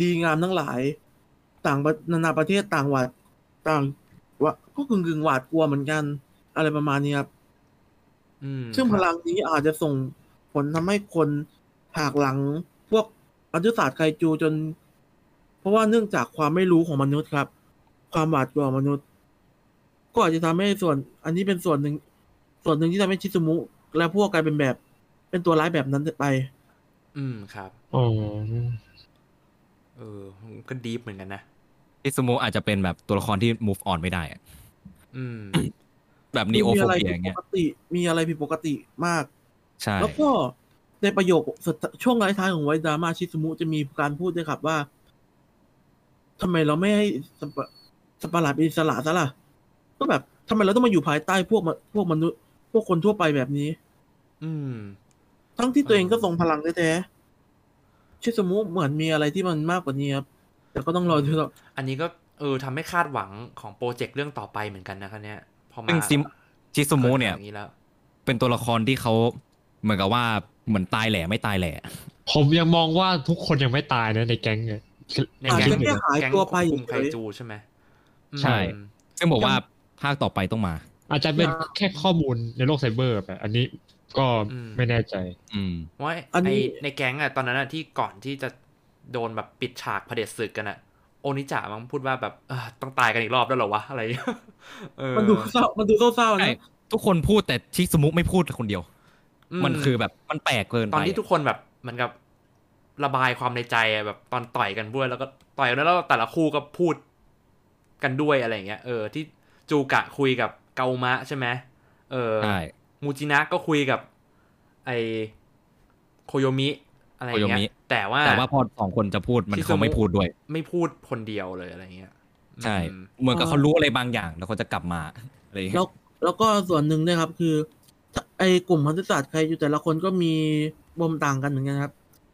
ดีงามทั้งหลาย ต่างประนานาประเทศต่างหวาดต่างว่าก็กึ่งกึ่งๆหวาดกลัวเหมือนกัน อะไรประมาณนี้ครับอืมซึ่งคพรับลังนี้อาจจะส่งผลทำให้คนหักหลังพวกอนุศาสตร์ไคจูจน เพราะว่าเนื่องจากความไม่รู้ของมนุษย์ครับ ความหวาดกลัวของมนุษย์ ก็อาจจะทำให้ส่วน อันนี้เป็นส่วนหนึ่ง ส่วนหนึ่งที่ทำให้ชิซุมุ และพวกกลายเป็นแบบ เป็นตัวร้ายแบบนั้นไป อืมครับอ๋อเออก็ดีฟเหมือนกันนะอิซูมุอาจจะเป็นแบบตัวละครที่ move on ไม่ได้อะอืม แบบนีโอมีโฟอะไรเบียผิอดย่างปเงี้ยกติมีอะไรผิดปกติมาก ใช่ แล้วก็ในประโยคสุดช่วงท้ายๆของไวดราม่าชิซุมุจะมีการพูดด้วยครับว่าทำไมเราไม่ให้สัตว์ประสัตว์ประหลาดเป็นอิสระซะล่ะ ก็แบบทำไมเราต้องมาอยู่ภายใต้พวกมนพวกมนุษย์ พวกคนทั่วไปแบบนี้ อืม ทั้งที่ตัวเองก็ทรงพลังแท้ๆชิซุมุเหมือนมีอะไรที่มันมากกว่านี้ครับแต่ก็ต้องรอดูครับอันนี้ก็เออทำให้คาดหวังของโปรเจกต์เรื่องต่อไปเหมือนกันนะครับเนี่ยพอมาซึ่งซิมจิซูมุเนี่ยกิดอย่างนี้แล้วเป็นตัวละครที่เขาเหมือนกับว่าเหมือนตายแหล่ไม่ตายแหล่ผมยังมองว่าทุกคนยังไม่ตายนะในแก๊งเนี่ยในอาจแก๊งจะแค่หายแก๊งตัวไปคุมไคเฉยจูใช่ไหมใช่อืมซึ่งบอกว่าภภาคต่อไปต้องมา อาจจะเป็นแค่ข้อมูลในโลกไซเบอร์แบบอันนี้ ก็ไม่แน่ใจ อืมว่าอันไอนี้ในแก๊งอะตอนนั้นอะที่ก่อนที่จะโดนแบบปิดฉากเผด็จศึกกันอะโอนิจามันพูดว่าแบบเออต้องตายกันอีกรอบแล้วเหรอวะอะไรเออมันดูเศร้ามันดูเศร้าๆใช่นะทุกคนพูดแต่ชิซุมุไม่พูดคนเดียวอืมันคือแบบมันแปลกเกินไปตอนที่ทุกคนแบบเหมือนกับระบายความในใจอะแบบตอนต่อยกันด้วยแล้วก็ต่อยกันแล้วแต่ละคู่ก็พูดกันด้วยอะไรอย่างเงี้ยเออที่จูกะคุยกับเกามะใช่ไหมเออใช่ มูจินะก็คุยกับ ไอโคโยมิอะไรอย่างเงี้ยแต่ว่าแต่ว่าพอสองคนจะพูดมันชิซุมุเขาไม่พูดด้วย ไม่พูดคนเดียวเลยอะไรเงี้ยใช่อืมเหมือนกับเขารู้อะไรบางอย่าง แล้วเขาจะกลับมาอะไรอย่างเงี้ยแล้วแล้วก็ส่วนหนึ่งเนะครับ คือ ไอ้กลุ่มพันธุศาสตร์ใครอยู่แต่ละคนก็มีปมต่างกันเหมือนกันครับ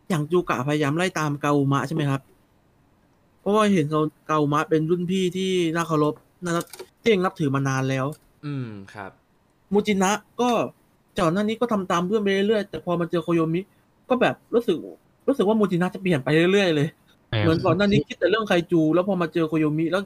อย่างจูกะพยายามไล่ตามเกาอุมะใช่ไหมครับ เพราะว่าเห็นเขาเกาอุมะเป็นรุ่นพี่ที่น่าเคารพนะครับที่เองนับถือมานานแล้ว อืมครับ มูจินะก็ก่อนหน้านี้ก็ทำตามเพื่อนไปเรื่อยๆแต่พอมาเจอโคโยมิ ก็แบบรู้สึกรู้สึกว่ามูจินะจะเปลี่ยนไปเรื่อยๆเลย เหมือนก่อนหน้านี้คิดแต่เรื่องไคจู แล้วพอมาเจอโคโยมิแล้ว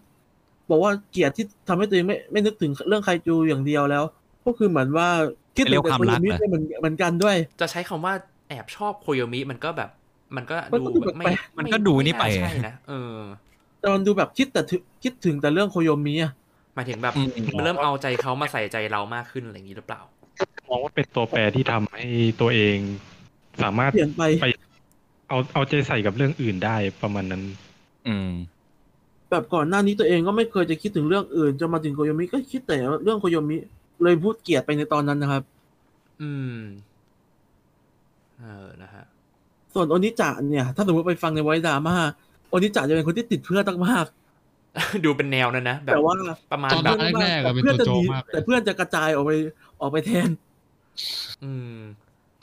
บอกว่าเกลียดที่ทำให้ตัวเองไม่ไม่นึกถึงเรื่องไคจูอย่างเดียวแล้ว ก็คือเหมือนว่าคิดถึงแต่โคโยมิได้เหมือนเหมือนกันด้วย จะใช้คำว่าแอบชอบโคโยมิมันก็แบบ มันก็มันดูก็ดูแบบไม่แปลกมันก็ดูนี่ไปม่าใช่นะเออแต่มันดูแบบคิดแต่ถึงคิดถึงแต่เรื่องโคโยมิอะ หมายถึงแบบอืมมันเริ่มเอาใจเขามาใส่ใจเรามากขึ้นอะไรอย่างนี้หรือเปล่ามองว่าเป็นตัวแปรที่ทำให้ตัวเอง สามารถเปลี่ยนไปไปเอาเอาใจใส่กับเรื่องอื่นได้ประมาณนั้น อืม แบบก่อนหน้านี้ตัวเองก็ไม่เคยจะคิดถึงเรื่องอื่นจนมาถึงโคโยมิก็คิดแต่เรื่องโคโยมิ เลยพูดเกลียดไปในตอนนั้นนะครับ อืม เออนะฮะ ส่วนโอนิจะเนี่ย ถ้าสมมติไปฟังในไวดราม่าโอนิจะจะเป็นคนที่ติดเพื่อนมาก ดูเป็นแนวนั้นนะๆแบบแต่ว่าประมาณตอนแบบแรกๆอะเป็นเพื่อนตัวจะโจ๊หกนีมากเลยแต่เพื่อนจะกระจายออกไปออกไปแทน อืม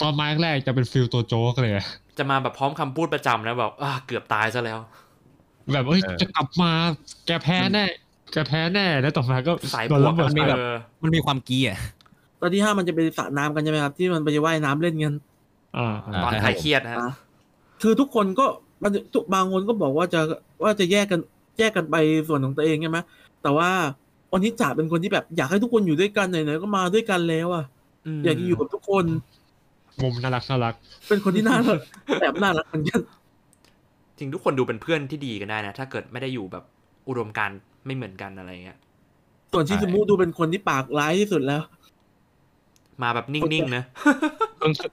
ตอนมาแรกๆจะเป็นฟิลตัวโจ๊กเลยอะจะมาแบบพร้อมคำพูดประจำนะแบบอ่าเกือบตายซะแล้ว แบบเอ้ยเออจะกลับมาแกแพ้แน่แกแพ้แน่แล้วต่อมาก็สายโดบนวระกเบิดอะมีแบบเออมันมีความกี้อะตอนที่ห้ามันจะเป็นสระน้ำกันใช่ไหมครับ ที่มันไปว่ายน้ำเล่นกันอ่าอ่าตอนใช่คลายเครียดนะฮะอะคือทุกคนก็มันทุกบางคนก็บอกว่าจะว่าจะแยกกัน แยกกันไปส่วนของตัวเองใช่ไหมแต่ว่าโอนิจะเป็นคนที่แบบอยากให้ทุกคนอยู่ด้วยกันไหนๆก็มาด้วยกันแล้วอะมอยากจะอยู่กับทุกคนมุมน่ารักน่ารัก เป็นคนที่น่ารักแบบน่ารักเหมือนกันจริงทุกคนดูเป็นเพื่อนที่ดีกันได้นะ ถ้าเกิดไม่ได้อยู่แบบอุดมการณ์ไม่เหมือนกันอะไรเงี้ยส่วนชิซูมุดูเป็นคนที่ปากร้ายที่สุดแล้ว มาแบบนิ่งๆนะ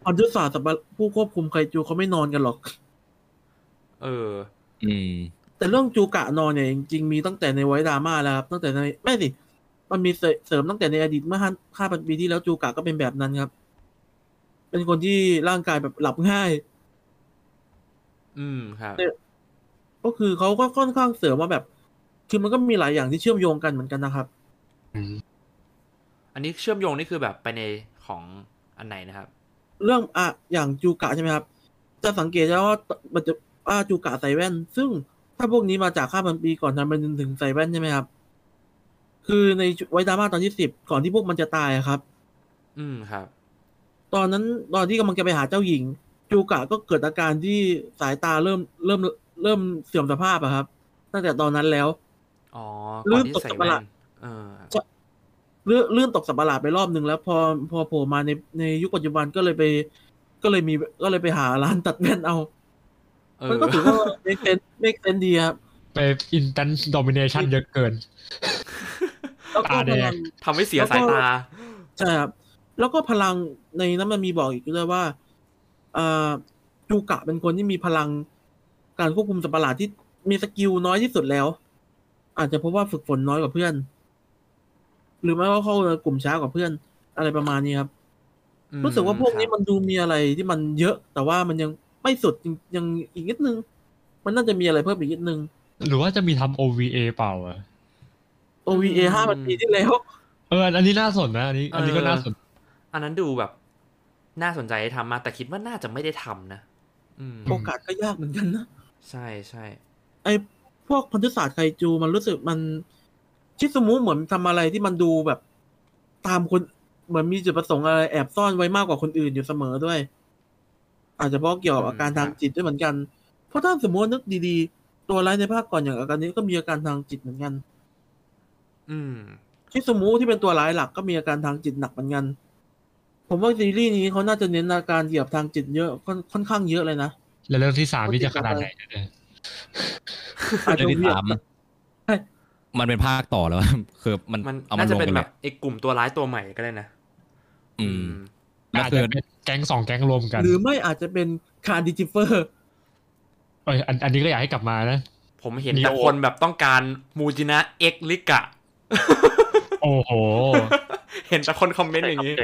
พันธุศาสตร์สัตว์ผู้ควบคุมไคจูเขาไม่นอนกันหรอก เออ อืม แต่เรื่องจูกะนอนเนี่ยจริงๆมีตั้งแต่ในไวดราม่าแล้วครับตั้งแต่ในไม่สิมันมีเสริมตั้งแต่ในอดีตเมื่อห้าห้าพันปีที่แล้วจูกะก็เป็นแบบนั้นครับ เป็นคนที่ร่างกายแบบหลับง่าย อืมครับก็คือเขาก็ค่อนข้างเสริมว่าแบบ คือมันก็มีหลายอย่างที่เชื่อมโยงกันเหมือนกันนะครับอันนี้เชื่อมโยงนี่คือแบบไปในของอันไหนนะครับ เรื่องอะอย่างจูกะใช่ไหมครับ จะสังเกตได้ว่ามันจะว่าจูกะใส่แว่น ซึ่ง ถ้าพวกนี้มาจากห้าพันปีก่อนทำไมถึงใส่แว่นใช่ไหมครับ คือในไวดราม่าตอนที่สิบก่อนที่พวกมันจะตายอะครับ อืมครับ ตอนนั้นตอนที่กำลังจะไปหาเจ้าหญิง จูกะก็เกิดอาการที่สายตาเริ่มเริ่มเริ่มเสื่อมสภาพอะครับ ตั้งแต่ตอนนั้นแล้ว อ๋อลื่ก่อนนที่ตกใส่สัปแว่หลาดนเออเลื่อนเลื่อนตกสัปหลาดไปรอบหนึ่งแล้ว พอพอโผล่มาในในยุคปัจจุบันก็เลยไป ก็เลยมีก็เลยไปหาร้านตัดแว่นเอาเออ มันก็ถือว่า make sense make sense ดีครับ ไป instance domination เยอะเกินแล้วก็ตาแดงพลังทำให้เสียสายตา ใช่ครับ แล้วก็พลังในนั้นมันมีบอกอีกด้วยว่าอ่าจูกะเป็นคนที่มีพลังการควบคุมสัตว์ประหลาดที่มีสกิลน้อยที่สุดแล้ว อาจจะเพราะว่าฝึกฝนน้อยกว่าเพื่อน หรือไม่ว่าเข้ากลุ่มช้ากว่าเพื่อน อะไรประมาณนี้ครับอืมรู้สึกว่าพวกนี้ครับมันดูมีอะไรที่มันเยอะ แต่ว่ามันยัง ไม่สุดยังยังอีกนิดนึง มันน่าจะมีอะไรเพิ่มอีกนิดนึง หรือว่าจะมีทำ OVA เปล่าอะ OVA ห้าพันปีที่แล้ว เออ อันนี้น่าสนนะ อันนี้ อันนี้ก็น่าสน อันนั้นดูแบบ น่าสนใจให้ทำมากแต่คิดว่าน่าจะไม่ได้ทำนะอืมโอกาสก็ยากเหมือนกันนะ ใช่ใช่ไอพวกพันธุศาสตร์ไคจูมันรู้สึกมัน ชิสมุเหมือนทำอะไรที่มันดูแบบ ตามคนเหมือนมีจุดประสงค์อะไรแอบซ่อนไว้มากกว่าคนอื่นอยู่เสมอด้วย อาจจะเพราะเกี่ยวกับอาการทางจิตด้วยเหมือนกัน เพราะถ้าสมมตินึกดีๆ ตัวร้ายในภาคก่อนอย่างอาการนี้ก็มีอาการทางจิตเหมือนกัน อืมชิซูมุที่เป็นตัวร้ายหลักก็มีอาการทางจิตหนักเหมือนกัน ผมว่าซีรีส์นี้เขาน่าจะเน้นอาการเหยียบทางจิตเยอะค่อนค่อนข้างเยอะเลยนะ แล้วเรื่องที่สามนี่จะขนาดไหนเนี่ยอาจเรื่จะองที่เหยียบสามใช่มันเป็นภาคต่อแล้วคือมันมันเอามัน่านจะลงเป็นไปแบเลยบไอ้กลุ่มตัวร้ายตัวใหม่ก็ได้นะ อืมอืมแล้วอาจคืจะอเป็นแก๊งสองแก๊งรวมกัน หรือไม่อาจจะเป็นคาร์ดิจิเฟอร์เอยอันอันนี้ก็อยากให้กลับมานะ ผมเห็น Neo แต่คนแบบต้องการมูจินะเอ็กลิกะ โอ้โห เห็นแต่คนคอมเมนต์อย่างนี้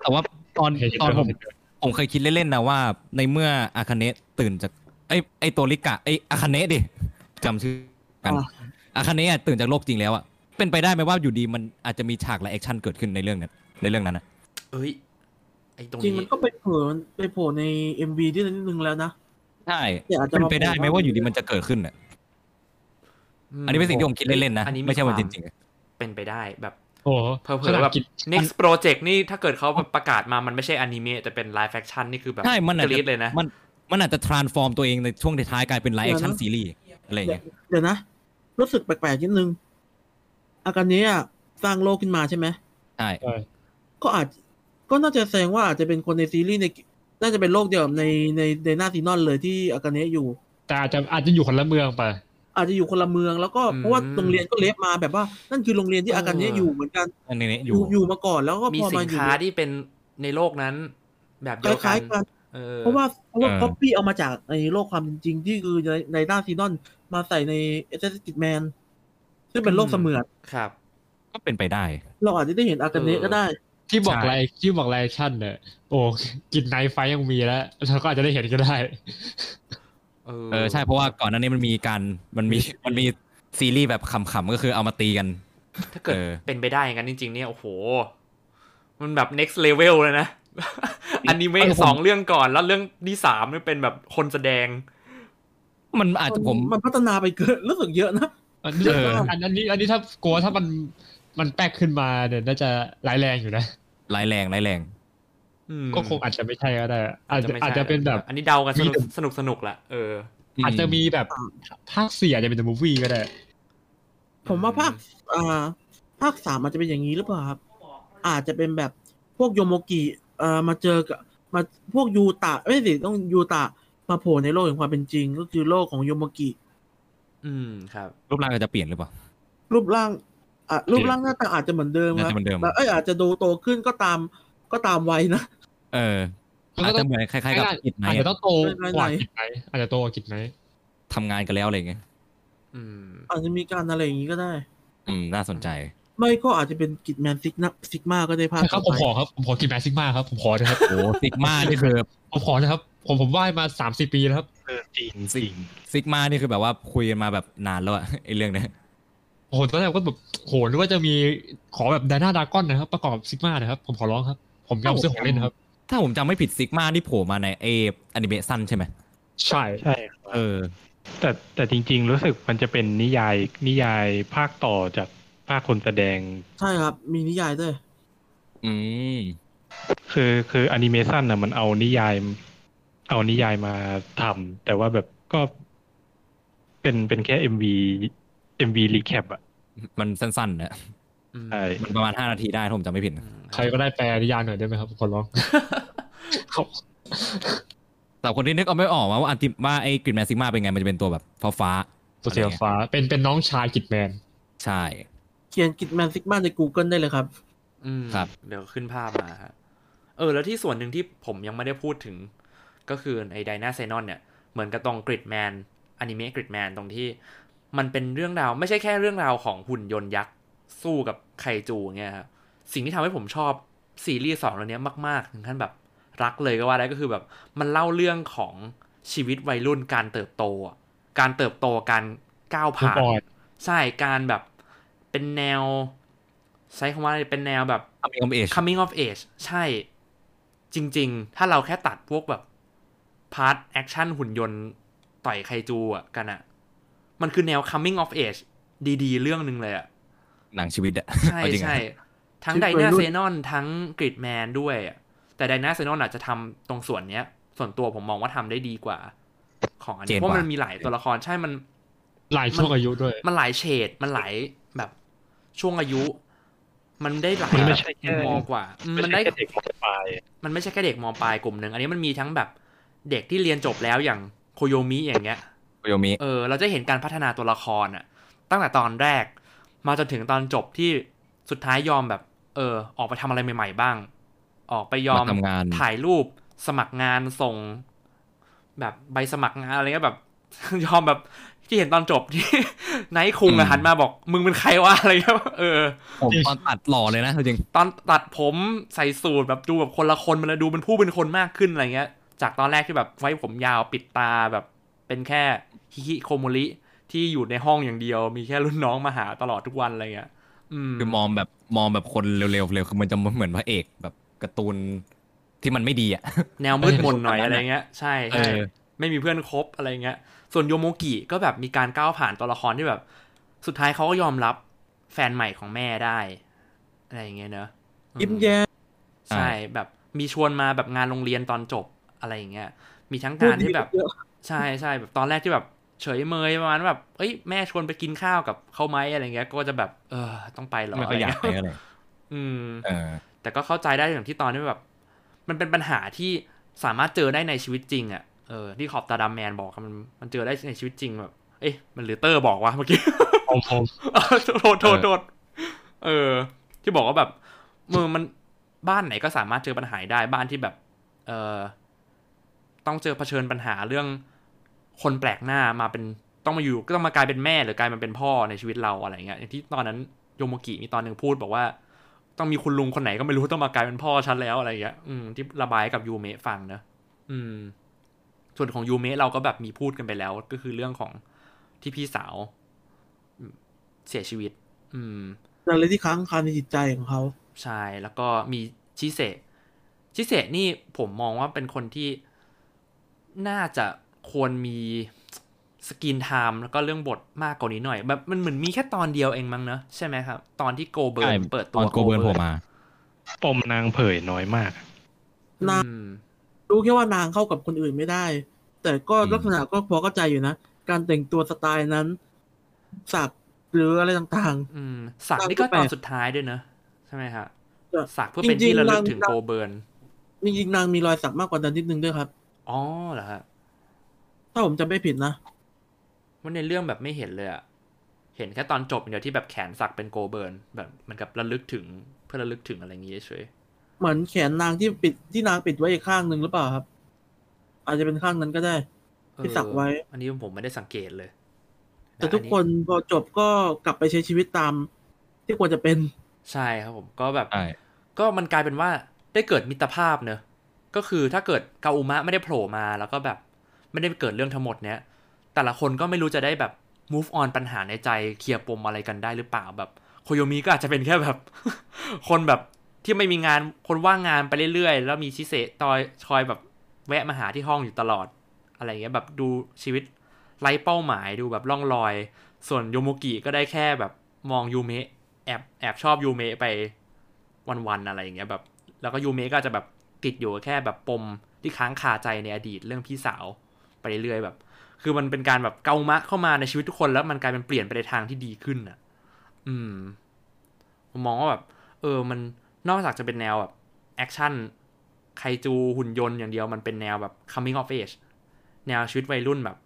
แต่ว่าตอนเห็นตอนผมเห็นด้วยผมเคยคิดเล่นๆนะว่า ในเมื่ออาคาเนะตื่นจากไอไอตัวลิกะไออาคาเนะดิจำชื่อกันอ่าอาคาเนะอะตื่นจากโลกจริงแล้วอะเป็นไปได้ไหมว่าอยู่ดีมันอาจจะมีฉากและแอคชั่นเกิดขึ้นในเรื่องนั้นในเรื่องนั้นนะเอ้ยไอ้ตรงจริงนี้มันก็ไปโผล่ไปโผล่ในเอ็มวีที่นิดนึงแล้วนะใช่แต่อาจจะเป็นมาไปได้ไหมว่าอยู่ดีมันจะเกิดขึ้นอะอันนี้เป็นสิ่งที่ผมคิดเล่นๆนะอันนี้ไม่ใช่ว่าจควริงๆอะเป็นไปได้แบบโอ้โหเผลอขนาดๆแบบกิน next project นี่ถ้าเกิดเขาแบบประกาศมามันไม่ใช่อนิเมะแต่เป็น live action นี่คือแบบใช่มันอาจกรี๊ดจะเลยนะมันมันอาจจะ transform ตัวเองในช่วงท้ายๆกลายเป็น live action ซีรีส์อะไรอย่างเดี๋ยเงี้วยเดี๋ยวนะ รู้สึกแปลกๆนิดนึงอากาเนะอะสร้างโลกขึ้นมาใช่ไหมใช่เออก็อาจ ก็น่าจะแสดงว่าอาจจะเป็นคนในซีรีส์ในน่าจะเป็นโลกเดียวกับในในในไดนาซีนอนเลยที่อากาเนะอยู่ แต่อาจจะอาจจะอยู่คนละเมืองไป อาจจะอยู่คนละเมืองแล้วก็อืมเพราะว่าโรงเรียนก็เลฟมาแบบว่า นั่นคือโรงเรียนที่เอออากาเนะอยู่เหมือนกันอันนี้ออยู่ยู่อยู่มาก่อนแล้วก็มีพอสิมานอยู่ค้าที่เป็นในโลกนั้น แบบคเดียวกัล้ายนๆกันเออเพราะว่าเพราะว่าคอปปี้เอามาจากในโลกความเป็นจริงที่คือในในด้านซีนอนมาใส่ในเอเจนต์แมนซึ่งเป็นโลกเสมือนครับ ก็เป็นไปได้ เราอาจจะได้เห็นอากาเนะเออก็ได้ ที่บอกใช่ไลที่บอกไลแอคชั่นเนี่ยโอ้กินไนท์ไฟยังมีแล้วเราก็อาจจะได้เห็นก็ได้เออเออใช่เพราะว่าก่อนหน้านี้มันมีการมันมีมันมีซีรีส์แบบขำๆก็คือเอามาตีกัน ถ้าเกิดเออเป็นไปได้อย่างนั้นจริง ๆ เนี่ยโอ้โห มันแบบ next level เลยนะอนิเมะเออผมสองเรื่องก่อนแล้วเรื่องที่สามนี่เป็นแบบคนแสดง มันอาจจะผมมันพัฒนาไปเกินรู้สึกเยอะนะอันนี้เอออันอันนี้อันนี้ถ้ากลัวถ้ามันมันแป๊กขึ้นมาเนี่ยน่าจะร้ายแรงอยู่นะ ร้ายแรงร้ายแรงอืมก็คงอาจจะไม่ใช่ก็ได้อาจจะไม่อาจใช่จะเป็นแบบ อันนี้เดากันสนุกมีแต่สนุกสนุกละเออ อาจจะมีแบบภาคสี่อาจจะเป็น The Movie ก็ได้ ผมว่าภาคอ่าภาคสามอาจจะเป็นอย่างนี้หรือเปล่าครับ อาจจะเป็นแบบพวกโยโมกิเอ่อมาเจอกับมาพวกยูตะไม่สิต้องยูตะมาโผล่ในโลกแห่งความเป็นจริง ก็คือโลกของโยโมกิ อืมครับ รูปร่างก็จะเปลี่ยนหรือเปล่ารูปร่าง อะรูปร่างหน้าตาอาจจะเหมือนเดิมครับน่าจะเหมือนเดิมแต่เอ้ยอาจจะดูโตขึ้นก็ตามก็ตามวัยนะ เออมันก็อาจต้จะองเหมือนคล้ายๆกับอิดไนอาจท์จะต้องโตไม่กว่าไม่กิจไหนอาจจะโตกว่ากิจไหนทำงานกันแล้วอะไรอย่างเงี้ยอืมอาจจะมีการอะไรอย่างนี้ก็ได้ อืม น่าสนใจ ไม่ก็อาจจะเป็นกิจแมนซิกนะซิกมาก็ได้ภาคครับผมขอครับผมขอกินแมสซิกมาครับผมขอนะครับโอ้ซิกมานี่คือผมขอนะครับ ผมผมไหว้มาสามสี่ปีแล้วครับเออจริงจริงซิกมานี่คือแบบว่าคุยกันมาแบบนานแล้วอะไอเรื่องเนี้ย โอ้โหตอนแรกก็แบบโหนึกว่าจะมีขอแบบไดนาดากอนนะครับ ประกอบซิกมานะครับ ผมขอร้องครับ ผมยอมซื้อของเล่นนะครับ ถ้าผมจำไม่ผิดซิกมาที่โผล่มาในเออนิเมะสั้นใช่ไหมใช่ใช่ครับเออ แต่แต่จริง ๆ รู้สึกมันจะเป็นนิยายนิยายภาคต่อจากภาคคนแสดง ใช่ครับ มีนิยายด้วย อืมคือคือแอนิเมชันน่ะมันเอานิยาย เอานิยายมาทำแต่ว่าแบบก็เป็นเป็นแค่ MV MV recap อะมันสั้นๆนะอืมใช่มันประมาณห้านาทีได้ถ้าผมจำไม่ผิดอืนะมใครก็ได้แปลนิยายหน่อยได้ไหมครับผมขอร้องเขาแต่คนที่นึกเอาไม่ออกว่าอันติว่าไอ้กริดแมนซิกมาเป็นไงมันจะเป็นตัวแบบฟ้าฟ้าๆตัวเสียฟ้าเป็นเป็นน้องชายกริดแมน ใช่ เขียนกริดแมนซิกมาใน Google ได้เลยครับอืมครับ เดี๋ยวขึ้นภาพมาฮะเออ แล้วที่ส่วนหนึ่งที่ผมยังไม่ได้พูดถึง ก็คือไอ้ไดนาเซนอนเนี่ย เหมือนกับตรงกริดแมนอนิเมะกริดแมนตรงที่ มันเป็นเรื่องราวไม่ใช่แค่เรื่องราวของหุ่นยนต์ยักษ์สู้กับไคจูเงี้ยครับสิ่งที่ทำให้ผมชอบซีรีส์สองเรื่องเนี้ยมากๆถึงขั้นแบบรักเลยก็ว่าได้ก็คือแบบมันเล่าเรื่องของชีวิตวัยรุ่นการเติบโตอะการเติบโตการก้าวมูผ่านออนใช่การแบบเป็นแนว ใช้คำว่าอะไรเป็นแนวแบบทำเองเอช coming of age ใช่ จริง ๆ ถ้าเราแค่ตัดพวกแบบ part แอคชั่นหุ่นยนต์ต่อยไคจูอะกันอะ มันคือแนว coming of age ดีๆ เรื่องหนึ่งเลยอะหนังชีวิตอะใช่เอาจริงอะใช่ ทั้งชีวิตวัยรุ่นเซนอนทั้งกริดแมนด้วยอะแต่ไดนาเซนอนอาจจะทำตรงส่วนเนี้ย ส่วนตัวผมมองว่าทำได้ดีกว่า ของอันเจนี้นเพราะกว่ามันมีหลายตัวละครใช่มัน หลายช่วงอายุด้วย มันหลายเฉดมันหลายแบบช่วงอายุ มันได้หลายมันไม่แบบใช่แค่มุมมองกว่าอืมไม่มันใช่ได้แค่เด็กมปลายมันไม่ใช่แค่เด็กมปลายกลุ่มหนึ่งอันนี้มันมีทั้งแบบเด็กที่เรียนจบแล้วอย่างโคโยมิอย่างเงี้ย โคโยมิเออเราจะเห็นการพัฒนาตัวละครอะตั้งแต่ตอนแรก มาจนถึงตอนจบที่สุดท้ายยอมแบบ เออ ออกไปทำอะไรใหม่ ๆ บ้าง ออกไปยอมมาทำงานถ่ายรูปสมัครงานส่ง แบบใบสมัครงานอะไรเงี้ยแบบ ยอมแบบที่เห็นตอนจบที่ไนท์คุงอะหันมาบอก มึงเป็นใครวะอะไรเงี้ยเออผมตอนตัดหล่อเลยนะจริงตอนตัดผมใส่สูทแบบดูแบบคนละคนมันเลยดูเป็นผู้เป็นคนมากขึ้นอะไรเงี้ย จากตอนแรกที่แบบไว้ผมยาวปิดตาแบบเป็นแค่ ฮิคิโคโมริที่อยู่ในห้องอย่างเดียว มีแค่รุ่นน้องมาหาตลอดทุกวันอะไรเงี้ยอืมคือมองแบบมองแบบคนเร็วๆเร็วคือมันจะเหมือนพระเอกแบบการ์ตูนที่มันไม่ดีอะแนวมืดมนหน่อยเอออะไรเงี้ย ใช่เอใช่อไม่มีเพื่อนคบอะไรเงี้ย ส่วนโยโมกิก็แบบมีการก้าวผ่านตัวละครที่แบบ สุดท้ายเขาก็ยอมรับแฟนใหม่ของแม่ได้ อะไรอย่างเงี้ยเนอะอืมยิ้มแย้มใช่แบบมีชวนมาแบบงานโรงเรียนตอนจบอะไรอย่างเงี้ยมีทั้งการที่แบบพูดดีเยอะใช่ใช่แบบตอนแรกที่แบบ เฉยเมยประมาณว่าแบบเอ้ยแม่ชวนไปกินข้าวกับเขาไหมอะไรเงี้ย ก็จะแบบ เออต้องไปเหรอไม่ค่อยอยากะไปไรเงี้อะไรอืมเออแต่ก็เข้าใจได้อย่างที่ตอนที่แบบ มันเป็นปัญหาที่สามารถเจอได้ในชีวิตจริงอะ่ะเออที่ขอบตาดำแมนบอกอะมันมันเจอได้ในชีวิตจริงแบบ เอ้ยมันหรือเตอร์บอกว่าเมื่อกี้ผมผมโทษโทษโทษเออ ที่บอกว่าแบบเมือมันบ้านไหนก็สามารถเจอปัญหาได้บ้านที่แบบ เออต้องเจอเผชิญปัญหาเรื่อง คนแปลกหน้ามาเป็นต้องมาอยู่ก็ต้องมากลายเป็นแม่หรือกลายมาเป็นพ่อในชีวิตเราอะไรเงี้ยอย่างที่ตอนนั้นโยโมกิมีตอนหนึ่งพูดบอกว่า ต้องมีคุณลุงคนไหนก็ไม่รู้ต้องมากลายเป็นพ่อฉันแล้วอะไรเงี้ยอืมที่ระบายให้กับยูเมะฟังเนอะอืม ส่วนของยูเมะเราก็แบบมีพูดกันไปแล้ว ก็คือเรื่องของที่พี่สาวอืมเสียชีวิต อืมอะไรที่ค้างคาในจิตใจของเขาใช่แล้วก็มีชิเซะชิเซะนี่ผมมองว่าเป็นคนที่น่าจะ ควรมี screen time แล้วก็เรื่องบทมากกว่านี้หน่อย แบบมันเหมือนมีแค่ตอนเดียวเองมั้งเนอะใช่ไหมครับ ตอนที่โกเบิร์ใช่นเปิดตตัวอนโกเบิร์นโผล่มาปมนางเผยน้อยมากนางอืมรู้แค่ว่านางเข้ากับคนอื่นไม่ได้ แต่ก็อืมลักษณะก็พอเข้าใจอยู่นะ การแต่งตัวสไตล์นั้น สักหรืออะไรต่างอืมสักนี่ก็ตอนสุดท้ายด้วยเนอะใช่ไหมครับๆก็สักเพื่อเป็นจริงๆที่ระลึกนางถึงโกเบิร์นจริงๆนางมีรอยสักมากกว่านั้นนิดนึงด้วยครับ อ๋อเหรอฮะ ถ้าผมจำไม่ผิดนะว่าในเรื่องแบบไม่เห็นเลยอะเห็นแค่ตอนจบอย่างเดียวที่แบบแขนสักเป็นโกเบิร์นแบบเหมันกับระลึกถึงเพื่อระลึกถึงอะไรอย่างงี้เฉยเหมือนแขนนางที่ปิดที่นางปิดไว้อีกข้างหนึ่งหรือเปล่าครับ อาจจะเป็นข้างนั้นก็ได้เออที่สักไว้ อันนี้ผมไม่ได้สังเกตเลย แต่ทุกคนพอจบก็กลับไปใช้ชีวิตตาม ที่ควรจะเป็นใช่ครับผมก็แบบใช่ก็มันกลายเป็นว่าได้เกิดมิตรภาพเนอะก็คือถ้าเกิดเกาอุมะไม่ได้โผล่มาแล้วก็แบบ ไม่ได้เกิดเรื่องทั้งหมดเนี้ยแต่ละคนก็ไม่รู้จะได้แบบ move on ปัญหาในใจเคลียร์ปมอะไรกันได้หรือเปล่าแบบโคโยมิก็อาจจะเป็นแค่แบบ คนแบบที่ไม่มีงานคนว่างงานไปเรื่อยๆ แล้วมีชิเซะตอยคอยแบบแวะมาหาที่ห้องอยู่ตลอด อะไรเงี้ยแบบดูชีวิตไร้เป้าหมายดูแบบล่องลอย ส่วนโยโมกิก็ได้แค่แบบมองยูเมะแอบแอบชอบยูเมะไปวันๆอะไรอย่างเงี้ยแบบ แล้วก็ยูเมะก็จะแบบติดอยู่แค่แบบปมที่ค้างคาใจในอดีตเรื่องพี่สาว ไปเรื่อยๆแบบ คือมันเป็นการแบบเกามะเข้ามาในชีวิตทุกคนแล้วมันกลายเป็นเปลี่ยนไปในทางที่ดีขึ้นอะ อืม ผมมองว่าแบบ เออ มันนอกจากจะเป็นแนวแบบแอคชั่นไคจูหุ่นยนต์อย่างเดียวมันเป็นแนวแบบ coming of age แนวชีวิตวัยรุ่นแบบ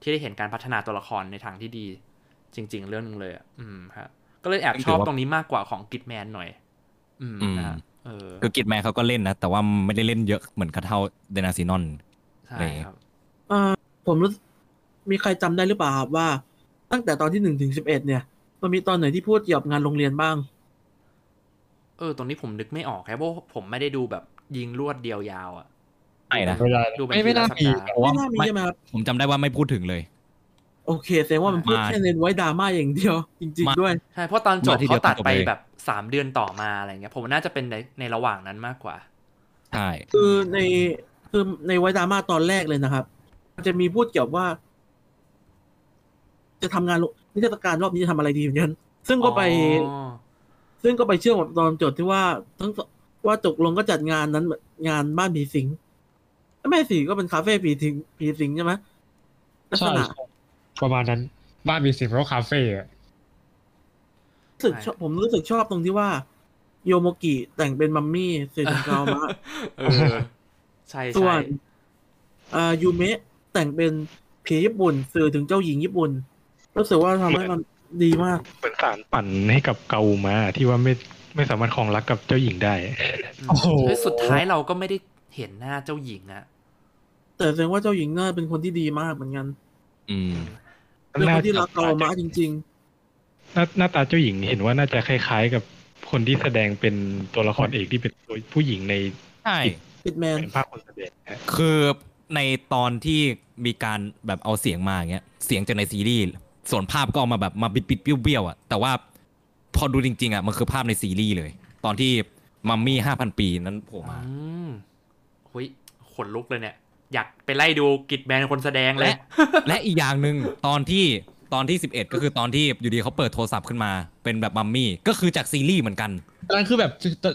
ที่ได้เห็นการพัฒนาตัวละครในทางที่ดี จริง ๆ เรื่องนึงเลยอะอืมครับก็เลยแอบชอบตรงนี้มากกว่าของกิดแมนหน่อย อืมอืมนะฮะเออคือกิดแมนเขาก็เล่นนะ แต่ว่าไม่ได้เล่นเยอะเหมือนคาเท่าเดนาซีนอนใช่ครับเอ่อผมรู้สึกมีใครจำได้หรือเปล่าครับว่า ตั้งแต่ตอนที่หนึ่งถึงสิบเอ็ดเนี่ย มันมีตอนไหนที่พูดเกี่ยวกับงานโรงเรียนบ้าง เออตรงนี้ผมนึกไม่ออกครับเพราะผมไม่ได้ดูแบบยิงลวดเดียวยาวอะไม่นะไม่ได้ดูเป็นไม่ไม่น่าทีมีละสัปดาห์เพราะว่าไม่น่ามีไม่ใช่ไหมครับผมจำได้ว่าไม่พูดถึงเลย โอเคแสดงว่ามันพูดมาแค่เน้นไว้ดราม่าอย่างเดียว จริงมาๆด้วยใช่เพราะตอนจบมาทีเดียวเขาตัดไปจบเลยแบบสามเดือนต่อมาอะไรเงี้ย ผมว่าน่าจะเป็นในในระหว่างนั้นมากกว่าใช่คือในคือในไว้ดราม่าตอนแรกเลยนะครับมัน จะมีพูดเกี่ยวว่า จะทำงานนิทรรศการรอบนี้จะทำอะไรดีเหมือนกันซึ่งก็ไปอ๋อซึ่งก็ไปเชื่อมกับตอนจดที่ว่า ทั้งสว่าตกลงก็จัดงานนั้นงานบ้านผีสิงไม่สิก็เป็นคาเฟ่ผีสิงผีสิงใช่ไหมลักษใช่ณะประมาณนั้น บ้านมีสิบเพราะคาเฟ่อะรู้สึกชอบผมรู้สึกชอบตรงที่ว่า โยโมกิแต่งเป็นมัมมี่สื่อถึงกาวมะเออใช่ส่วใช่นอ่ายูเมะ แต่งเป็นผีญี่ปุ่น สื่อถึงเจ้าหญิงญี่ปุ่น รู้สึกว่าทำให้มันดีมากเหมือนสารปั่นให้กับเกามาที่ว่าไม่ไม่สามารถครองรักกับเจ้าหญิงได้โอ้โหเฮ้ยสุดท้ายเราก็ไม่ได้เห็นหน้าเจ้าหญิงอะแต่แสดงว่าเจ้าหญิงน่าเป็นคนที่ดีมากเหมือนกัน อืมเป็นคนที่รักกาวมะจริงหน้าหน้าตาเจ้าหญิงเห็นว่าน่าจะคล้ายๆกับคนที่แสดงเป็นตัวละครเอกที่เป็นตัวผู้หญิงในใช่ๆปิดแมนเป็นภาคคนแสดงฮะคือ ในตอนที่มีการแบบเอาเสียงมาอย่างเงี้ยเสียงจากในซีรีส์ส่วนภาพก็เอามาแบบมาบิดๆเบี้ยวๆอะแต่ว่าพอดูจริงๆอะมันคือภาพในซีรีส์เลย ตอนที่มัมมี่ห้าพันปีนั้นโผล่มาอืมหุยขนลุกเลยเนี่ย อยากไปไล่ดูกิจแบนคนแสดงเลยและและอีกอย่างหนึ่งตอนที่ตอนที่ 11 ก็คือตอนที่อยู่ดีเขาเปิดโทรศัพท์ขึ้นมาเป็นแบบมัมมี่ก็คือจากซีรีส์เหมือนกันตอนนั้นคือแบบ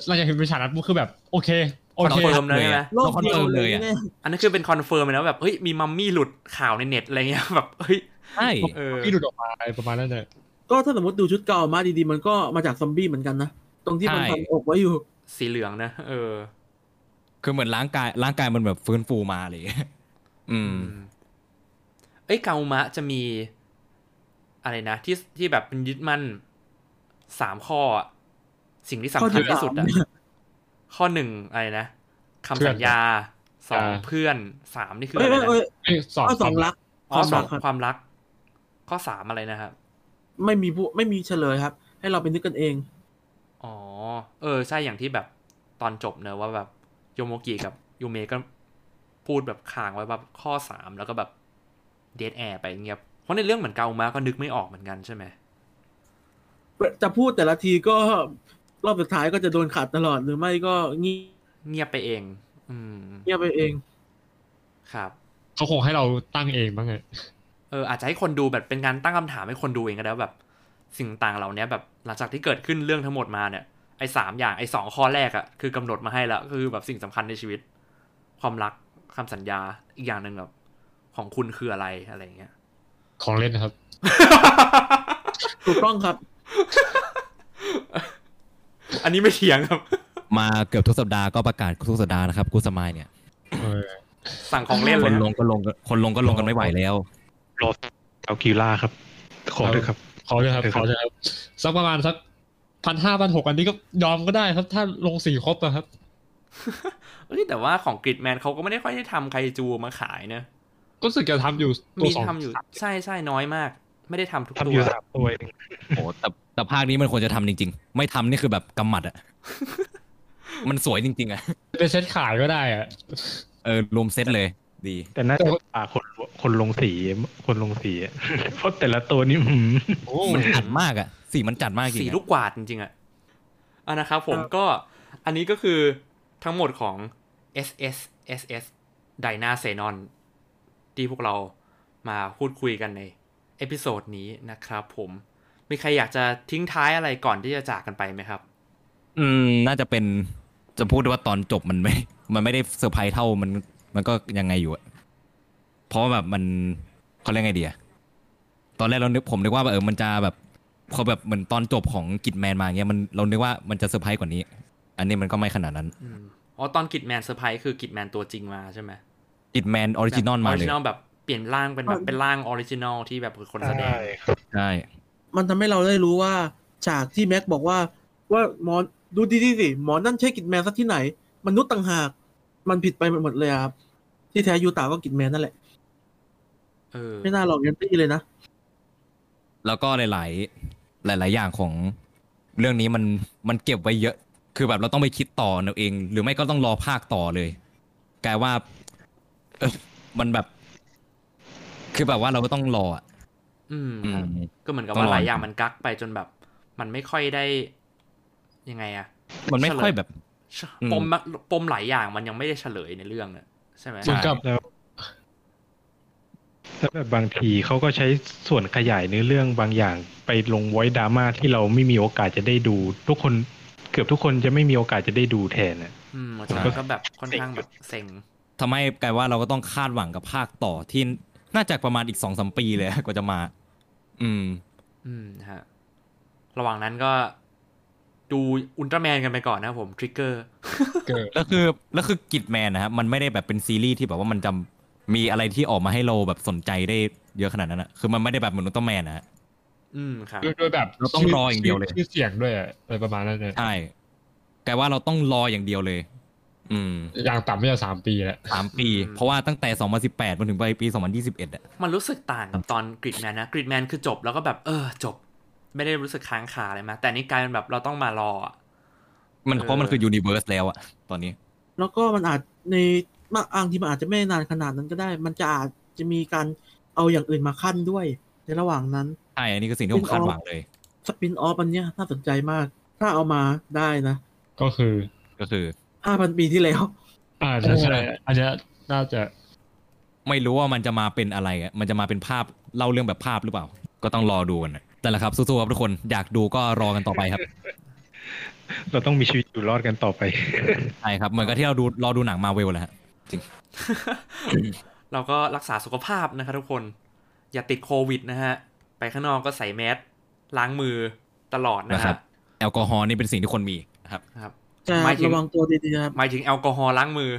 หลังจากเห็นเป็นฉากนั้นปุ๊บคือแบบโอเคโอ confirm เลยใช่ไหมโลกเดียวเลยเราคอนเฟิร์มเลยอะเนี่ยอันนั้นคือเป็น confirm เลยนะแบบเฮ้ยมีมัมมี่หลุดข่าวในเน็ตอะไรเงี้ยแบบเฮ้ยใช่เออพี่ดูดออกมาอะไรประมาณนั้นเลยก็ถ้าสมมติดูชุดเก่ามาดีๆ มันก็มาจากซอมบี้เหมือนกันนะ ตรงที่มันใช่พันอกไว้อยู่สีเหลืองนะ เออ คือเหมือนร่างกายร่างกายมันแบบฟื้นฟูมาอะไรอย่างเลยอืม เอ้ยเกามะจะมี อะไรนะ ที่ที่แบบเป็นยึดมั่นสามข้ออะสิ่งที่สำคัญที่สุดอะ ข้อหนึ่งอะไรนะคำสัญญาสองเพื่อนสามนี่คือเอ้อะยไรเอ้ยนะเอ้ยเอ้ยสองข้อสองรักอ๋อสองครับความรัก ข้อสามอะไรนะครับ ไม่มีผู้ไม่มีเฉลยครับ ให้เราไปนึกกันเอง อ๋อ เออ ใช่อย่างที่แบบตอนจบเนอะว่าแบบโยโมกิกับยูเมะก็พูดแบบค้างไว้แบบข้อสามแล้วก็แบบเดทแอร์ไปเงียบเพราะในเรื่องเหมือนเกามาก็นึกไม่ออกเหมือนกันใช่ไหมจะพูดแต่ละทีก็ รอบสุดท้ายก็จะโดนขัดตลอดหรือไม่ก็งีเงียบไปเอง อืม เงียบไปเอง ครับ เขาคงให้เราตั้งเองบ้างไงเอออาจจะให้คนดูแบบเป็นการตั้งคำถามให้คนดูเองก็ได้ว่าแบบ สิ่งต่างเหล่านี้แบบหลังจากที่เกิดขึ้นเรื่องทั้งหมดมาเนี่ยไอ้สามอย่างไอ้สองข้อแรกอะคือกำหนดมาให้แล้วคือแบบสิ่งสำคัญในชีวิต ความรักคำสัญญาอีกอย่างหนึ่งแบบของคุณคืออะไรอะไรอย่างเงี้ย ของเล่นนะครับ ถูกต้องครับ อันนี้ไม่เถียงครับ มาเกือบทุกสัปดาห์ก็ประกาศทุกสัปดาห์นะครับกูสมายเนี่ยเออสั่งของเล่นคเลยนฮะลงก็ลงกันคนลงก็ลงกันไม่ไหวแล้ว รอเอากิล่าครับ ขอด้วยครับ ขอเลยครับเออคขรับอเลยครับ สักประมาณสักพันห้าพันหกอันนี้ก็ยอมก็ได้ครับ ถ้าลงสี่ครบอะครับ เอ้ยแต่ว่าของกริดแมนเขาก็ไม่ได้ค่อยได้ทำไคจูมาขายนะ ก็รู้สึกจะทำอยู่ตัวมีสองทำอยู่ใช่ใช่น้อยมาก ไม่ได้ทำทุกทำตัอวยู่สามตัวเองโอ้แต่แต่ภาคนี้มันควรจะทำจริง ๆ ไม่ทำนี่คือแบบกำหมัดอะมันสวยจริง ๆอะเป็นเซตขายก็ได้อะเออรวมเซตเลย ดี แต่น่าจะอ่าคนคนลงสีคนลงสีอะเพราะแต่ละตัวนี่อืมโอ้มันจัดมากอะสีมันจัดมากจริงสีอะลูกกวาดจริงๆอะอะนะครับผมครับก็อันนี้ก็คือทั้งหมดของ S S S S d y n a x e n o n ที่พวกเรามาพูดคุยกันใน episode นี้นะครับผม มีใครอยากจะทิ้งท้ายอะไรก่อนที่จะจากกันไปไหมครับ อืม น่าจะเป็นจะพูดได้ว่าตอนจบมันไม่ มันไม่ได้เซอร์ไพรส์เท่ามัน มันก็ยังไงอยู่อะเพราะว่าแบบมันเขาเรียกไงดีอะตอนแรกเรานึกผมนึกว่าแบบเออมันจะแบบพอแบบเหมือนตอนจบของกริดแมนมาเงี้ยมันเรานึกว่ามันจะเซอร์ไพรส์กว่านี้ อันนี้มันก็ไม่ขนาดนั้นอืมอ๋อตอนกิจแมนเซอร์ไพรส์คือกิจแมนตัวจริงมาใช่ไหมกิจแมน original มา original เลยแบบเป ลี่ยนร่างเป็นแบบเป็นร่าง original ที่แบบคนแสดงใช่ครับใช่มันทำให้เราได้รู้ว่าฉากที่แม็กบอกว่า ว่าหมอดูดีๆสิหมอนั่นใช่กิจแมนสักที่ไหน มนุษย์ต่างหาก มันผิดไปหมดเลยครับ ที่แท้ยูตาก็กิจแมนนั่นแหละเออไม่น่าหลอกยันตี้เลยนะ แล้วก็หลาย ๆ หลาย ๆ อย่างของเรื่องนี้มันมันเก็บไว้เยอะ คือแบบเราต้องไปคิดต่อเอาเอง หรือไม่ก็ต้องรอภาคต่อเลย กลายว่า เออมันแบบ คือแบบว่าเราก็ต้องรออะอืมอืครับมก็เหมือนกับต้องว่าลอง หลายอย่างมันกักไปจนแบบ มันไม่ค่อยได้ ยังไงอะมันไม่ค่อยแบบอืม ปมมะปมหลายอย่างมันยังไม่ได้เฉลยในเรื่องเนี่ยใช่ไหม เหมือนกับแล้วแล้วแบบบางทีเขาก็ใช้ส่วนขยายเนื้อเรื่องบางอย่างไปลงไว้ดราม่าที่เราไม่มีโอกาสจะได้ดู ทุกคนเกือบทุกคนจะไม่มีโอกาสจะได้ดูแทนน่ะอืมฉะนั้นก็แบบค่อนข้างแบบเซ็ง ทำให้กลายว่าเราก็ต้องคาดหวังกับภาคต่อที่ น่าจะประมาณอีกสองสมปีเลยกว่าจะมา อืม อืมฮะ ระหว่างนั้นก็ดูอุลตร้าแมนกันไปก่อนนะครับผมทริกเกอร์เกิดแล้วคือแล้วคือกิจแมนนะครับมันไม่ได้แบบเป็นซีรีส์ที่แบบว่ามันจะมีอะไรที่ออกมาให้เราแบบสนใจได้เยอะขนาดนั้นอะคือมันไม่ได้แบบเหมือนอุลตร้าแมนนะฮะอืมครับด้วยด้วยแบบเราต้องรออย่างเดียวเลยชื่อเสียงด้วยอะอะไรประมาณนั้นเนี่ยใช่กลายว่าเราต้องรออย่างเดียวเลย อืมอย่างต่ำไม่จะสามปีแล้วสามปีอืมเพราะว่าตั้งแต่ 2018มาถึงปลายปี 2021อะมันรู้สึกต่างกับตอนกริดแมนนะกริดแมนคือจบแล้วก็แบบเออจบ ไม่ได้รู้สึกค้างคาอะไรมาแต่นี่กลายเป็นแบบเราต้องมารออะมันเออเพราะมันคือยูนิเวอร์สแล้วอะตอนนี้ แล้วก็มันอาจในบางอังที่มันอาจจะไม่นานขนาดนั้นก็ได้ มันจะอาจจะมีการเอาอย่างอื่นมาขั้นด้วย ในระหว่างนั้นใช่อันนี้คือสิ่งที่ผมคาดหวังเลยสปินออฟอันเนี้ยน่าสนใจมาก ถ้าเอามาได้นะ ก็คือก็คือ ห้าพันปีที่แล้วอ่าใช่ใช่อันเนี้ยน่าจะไม่รู้ว่ามันจะมาเป็นอะไรอะมันจะมาเป็นภาพเล่าเรื่องแบบภาพหรือเปล่า ก็ต้องรอดูกันนะแต่ละครับสู้ๆครับทุกคนอยากดูก็รอกันต่อไปครับ เราต้องมีชีวิตอยู่รอดกันต่อไป ใช่ครับเหมือนกับที่เราดูรอดูหนังมาเวลแหละฮะเราก็รักษาสุขภาพนะครับทุกคน อย่าติดโควิดนะฮะ ไปข้างนอกก็ใส่แมสล้างมือตลอดนะนะคครัรับ บแอลกอฮอล์นี่เป็นสิ่งที่คนมีนะครับ ครับจะ หมายถึงระวังตัวดีๆนะครับหมายถึงแอลกอฮอล์ล้างมือ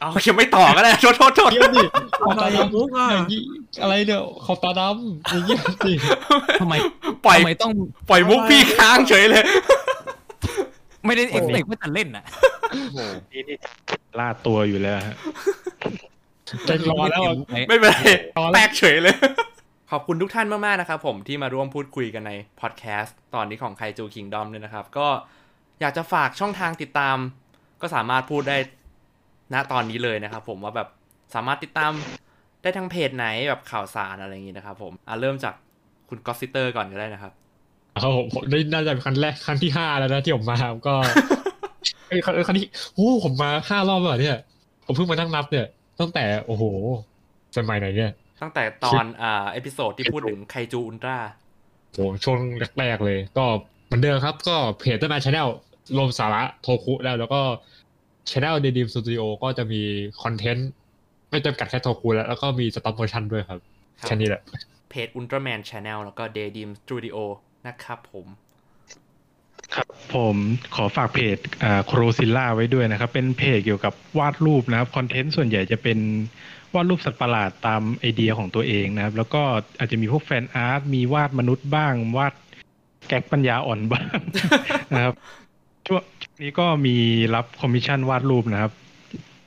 เอายังไม่ต่อก็ได้โทษโทษโทษเดี๋ยวดิขอบทำไมตาอะดำมุกอะอย่างนี้อะไรเนี่ยขอบตาดำอย่างเงี้ยสิทำไมปล่อยทำไมต้อง ปล่อยมุกพี่ค้างเฉยเลย ไม่ได้เอ็กซ์เว่าจะเล่นอะนี่นี่ล่าตัวอยู่แล้วฮะใจรอแล้วอะไม่เป็นไรต่อเลยแปลกเฉยเลย ขอบคุณทุกท่านมากๆนะครับผมที่มาร่วมพูดคุยกันในพอดแคสต์ตอนนี้ของไคจูคิงดอมเนี่ยนะครับ ก็อยากจะฝากช่องทางติดตาม ก็สามารถพูดได้ณตอนนี้เลยนะครับ ผมว่าแบบสามารถติดตามได้ทางเพจไหนแบบข่าวสารอะไรอย่างงี้นะครับ ผมอะเริ่มจากคุณก็อ s ซิเตอร์ก่อนก็ได้นะครับครับผมได้น่าจะเป็นครั้งแรกครั้งที่ห้าแล้วนะที่ผมมาก็เอ้ครั้งที่โอ้ผมมาห้ารอบแล้วเหรอเนี่ย ผมเพิ่งมานั่งนับเนี่ยตั้งแต่โอ้โหสมัยไหนเนี่ย ตั้งแต่ตอนอ่า episode ที่พูดถึงไคจูอุลตร้าโหช่วงแรกๆเลย ก็เหมือนเดิมครับ ก็เพจ Ultraman Channel รวมสาระโทคุแล้วแล้วก็Channel Daydream Studio ก็จะมี content ไม่จำกัดแค่โทคุแล้ว แล้วก็มี stop motion ด้วยครับครับแค่นี้แหละ เพจ Ultraman Channel แล้วก็ Daydream Studio นะครับผมครับผมขอฝากเพจโครซิลล่าไว้ด้วยนะครับ เป็นเพจเกี่ยวกับวาดรูปนะครับ content ส่วนใหญ่จะเป็น วาดรูปสัตว์ประหลาดตามไอเดียของตัวเองนะครับ แล้วก็อาจจะมีพวก fan art มีวาดมนุษย์บ้าง วาดแก๊กปัญญาอ่อนบ้างนะครับช่วงนี้ก็มีรับคอมมิชชั่นวาดรูปนะครับ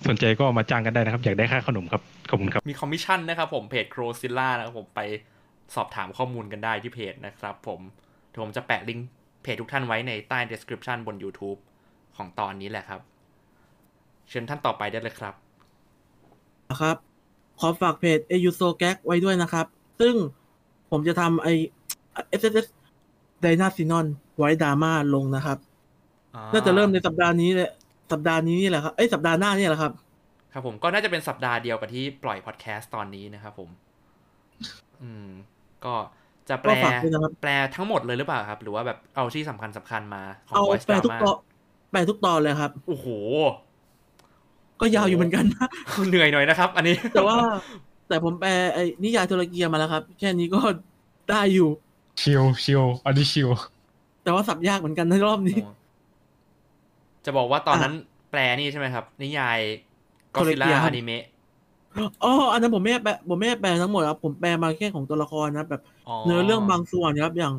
สนใจก็มาจ้างกันได้นะครับ อยากได้ค่าขนมครับขอบคุณครับมีคอมมิชชั่นนะครับผมเพจ c r o z i l l a นะครับผมไปสอบถามข้อมูลกันได้ที่เพจนะครับ ผมเดี๋ยวผมจะแปะลิงก์เพจทุกท่านไว้ในใต้ description บน YouTube ของตอนนี้แหละครับ เชิญท่านต่อไปได้เลยครับนะครับ ขอฝากเพจ a u s o g a g ไว้ด้วยนะครับ ซึ่งผมจะทำไอ S S S d y n a s y n o n ไว้ดราม่าลงนะครับ น่าจะเริ่มในสัปดาห์นี้เลยสัปดาห์นี้นี่แหละครับ เอ้ยสัปดาห์หน้านี่แหละครับ ครับผมก็น่าจะเป็นสัปดาห์เดียวกับที่ปล่อยพอดแคสต์ตอนนี้นะครับผม อืม ก็จะแปลก็ฝากด้วยนะครับแปลทั้งหมดเลยหรือเปล่าครับ หรือว่าแบบเอาที่สำคัญสำคัญมาของเอา Voice แปลทุก Drama ตอนแปลทุกตอนเลยครับ โอ้โห ก็ยาวอยู่เหมือนกันนะเหนื่อยหน่อยนะครับ อันนี้ แต่ว่า แต่ผมแปลไอ้นิยายโทรเกียมาแล้วครับ แค่นี้ก็ได้อยู่ชิลชิลอันนี้ชิลแต่ว่าสับยากเหมือนกันในรอบนี้ จะบอกว่าตอนนั้นแปลนี่ใช่ไหมครับ นิยายก็ซิล่า Korea ครับอนิเมะอ๋ออันนั้นผมไม่ได้แปลผมไม่ได้แปลทั้งหมดครับผมแปลมาแค่ของตัวละครนะแบบเนื้อเรื่องบางส่วนครับอย่าง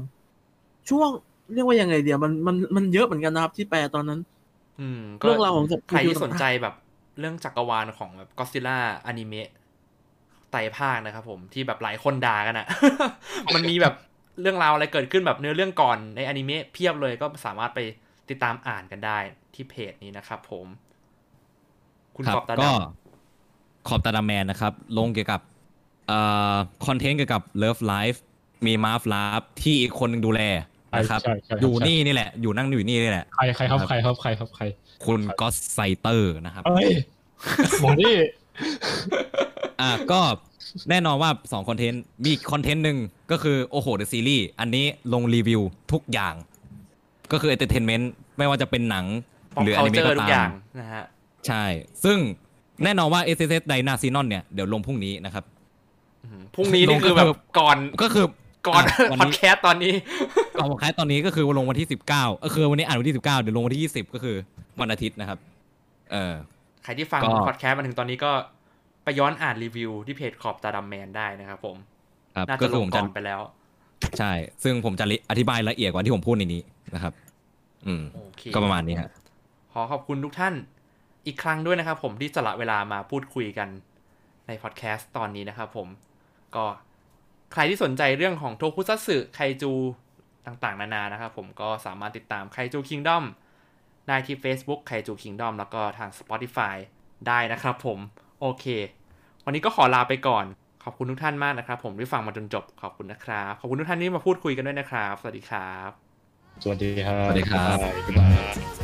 ช่วงเรียกว่ายังไงเดี๋ยวมันมันมันเยอะเหมือนกันนะครับที่แปลตอนนั้น อืมก็เรื่องราวของสัตว์ใครที่สนใจแบบ เรื่องจักรวาลของแบบก็ซิล่าอนิเมะไตรภาคนะครับผมที่แบบหลายคนด่ากันอะมันมีแบบเรื่องราวอะไรเกิดขึ้นแบบเนื้อเรื่องก่อนในอนิเมะเพียบเลยก็สามารถไปติดตามอ่านกันได้ที่เพจนี้นะครับผม คุณครัขอบตาดก็ขอบตาดาแมนนะครับ ลงเกี่ยวกับเอ่อคอนเทนต์เกี่ยวกับ Love Life มีมาฟลาฟที่อีกคนหนึงดูแล นะครับใช่ใช่อยู่นี่นี่แหละ อยู่นั่งอยู่นี่นี่แหละ ใครใครครับใครครับใครครับใคร คุณก็ไซเตอร์นะครับเอ้ยหมอนี่อะก็แน่นอนว่า2คอนเทนต์ มีคอนเทนต์หนึ่งก็คือโอ้โหเดอะซีรีส์อันนี้ลงรีวิวทุกอย่าง ก็คือเอนเตอร์เทนเมนต์ไม่ว่าจะเป็นหนังป๊อปหรืออเคานิเมะเจอก็ร์ทุกตาอย่างมนะฮะใช่ ซึ่งแน่นอนว่า S S S ไดนาซีนอนเนี่ย เดี๋ยวลงพรุ่งนี้นะครับอืมพรุ่งนี้นี่คือแบบก่อนก็คือ ก่อนอะวันพอดนี้ แคสต์ตอนนี้ก่อนพอดแคสต์ตอนนี้ก็คือลงวันที่สิบเก้าก็คือวันนี้อ่านวันที่สิบเก้าเดี๋ยวลงวันที่ยี่สิบก็คือวันอาทิตย์นะครับ เออ ใครที่ฟังก็ พอดแคสต์มาถึงตอนนี้ก็ไปย้อนอ่านรีวิวที่เพจขอบตาดำแมนได้นะครับผม ครับน่าก็จะคืลองผมก่จะอนไปแล้ว ใช่ ซึ่งผมจะอธิบายละเอียดกว่าที่ผมพูดในนี้นะครับ อืม โอเคก็ประมาณนี้ฮะ ขอขอบคุณทุกท่านอีกครั้งด้วยนะครับผมที่สละเวลามาพูดคุยกันในพอดแคสต์ตอนนี้นะครับผม ก็ ใครที่สนใจเรื่องของโทคุซัตสึไคจูต่างๆ นานานะครับผมก็สามารถติดตามไคจูคิงดอมได้ที่ Facebook ไคจูคิงดอมแล้วก็ทาง Spotify ได้นะครับผม โอเค วันนี้ก็ขอลาไปก่อน ขอบคุณทุกท่านมากนะครับผมที่ฟังมาจนจบขอบคุณนะครับ ขอบคุณทุกท่านที่มาพูดคุยกันด้วยนะครับ สวัสดีครับ สวัสดีครับ สวัสดีครับบ๊ายบาย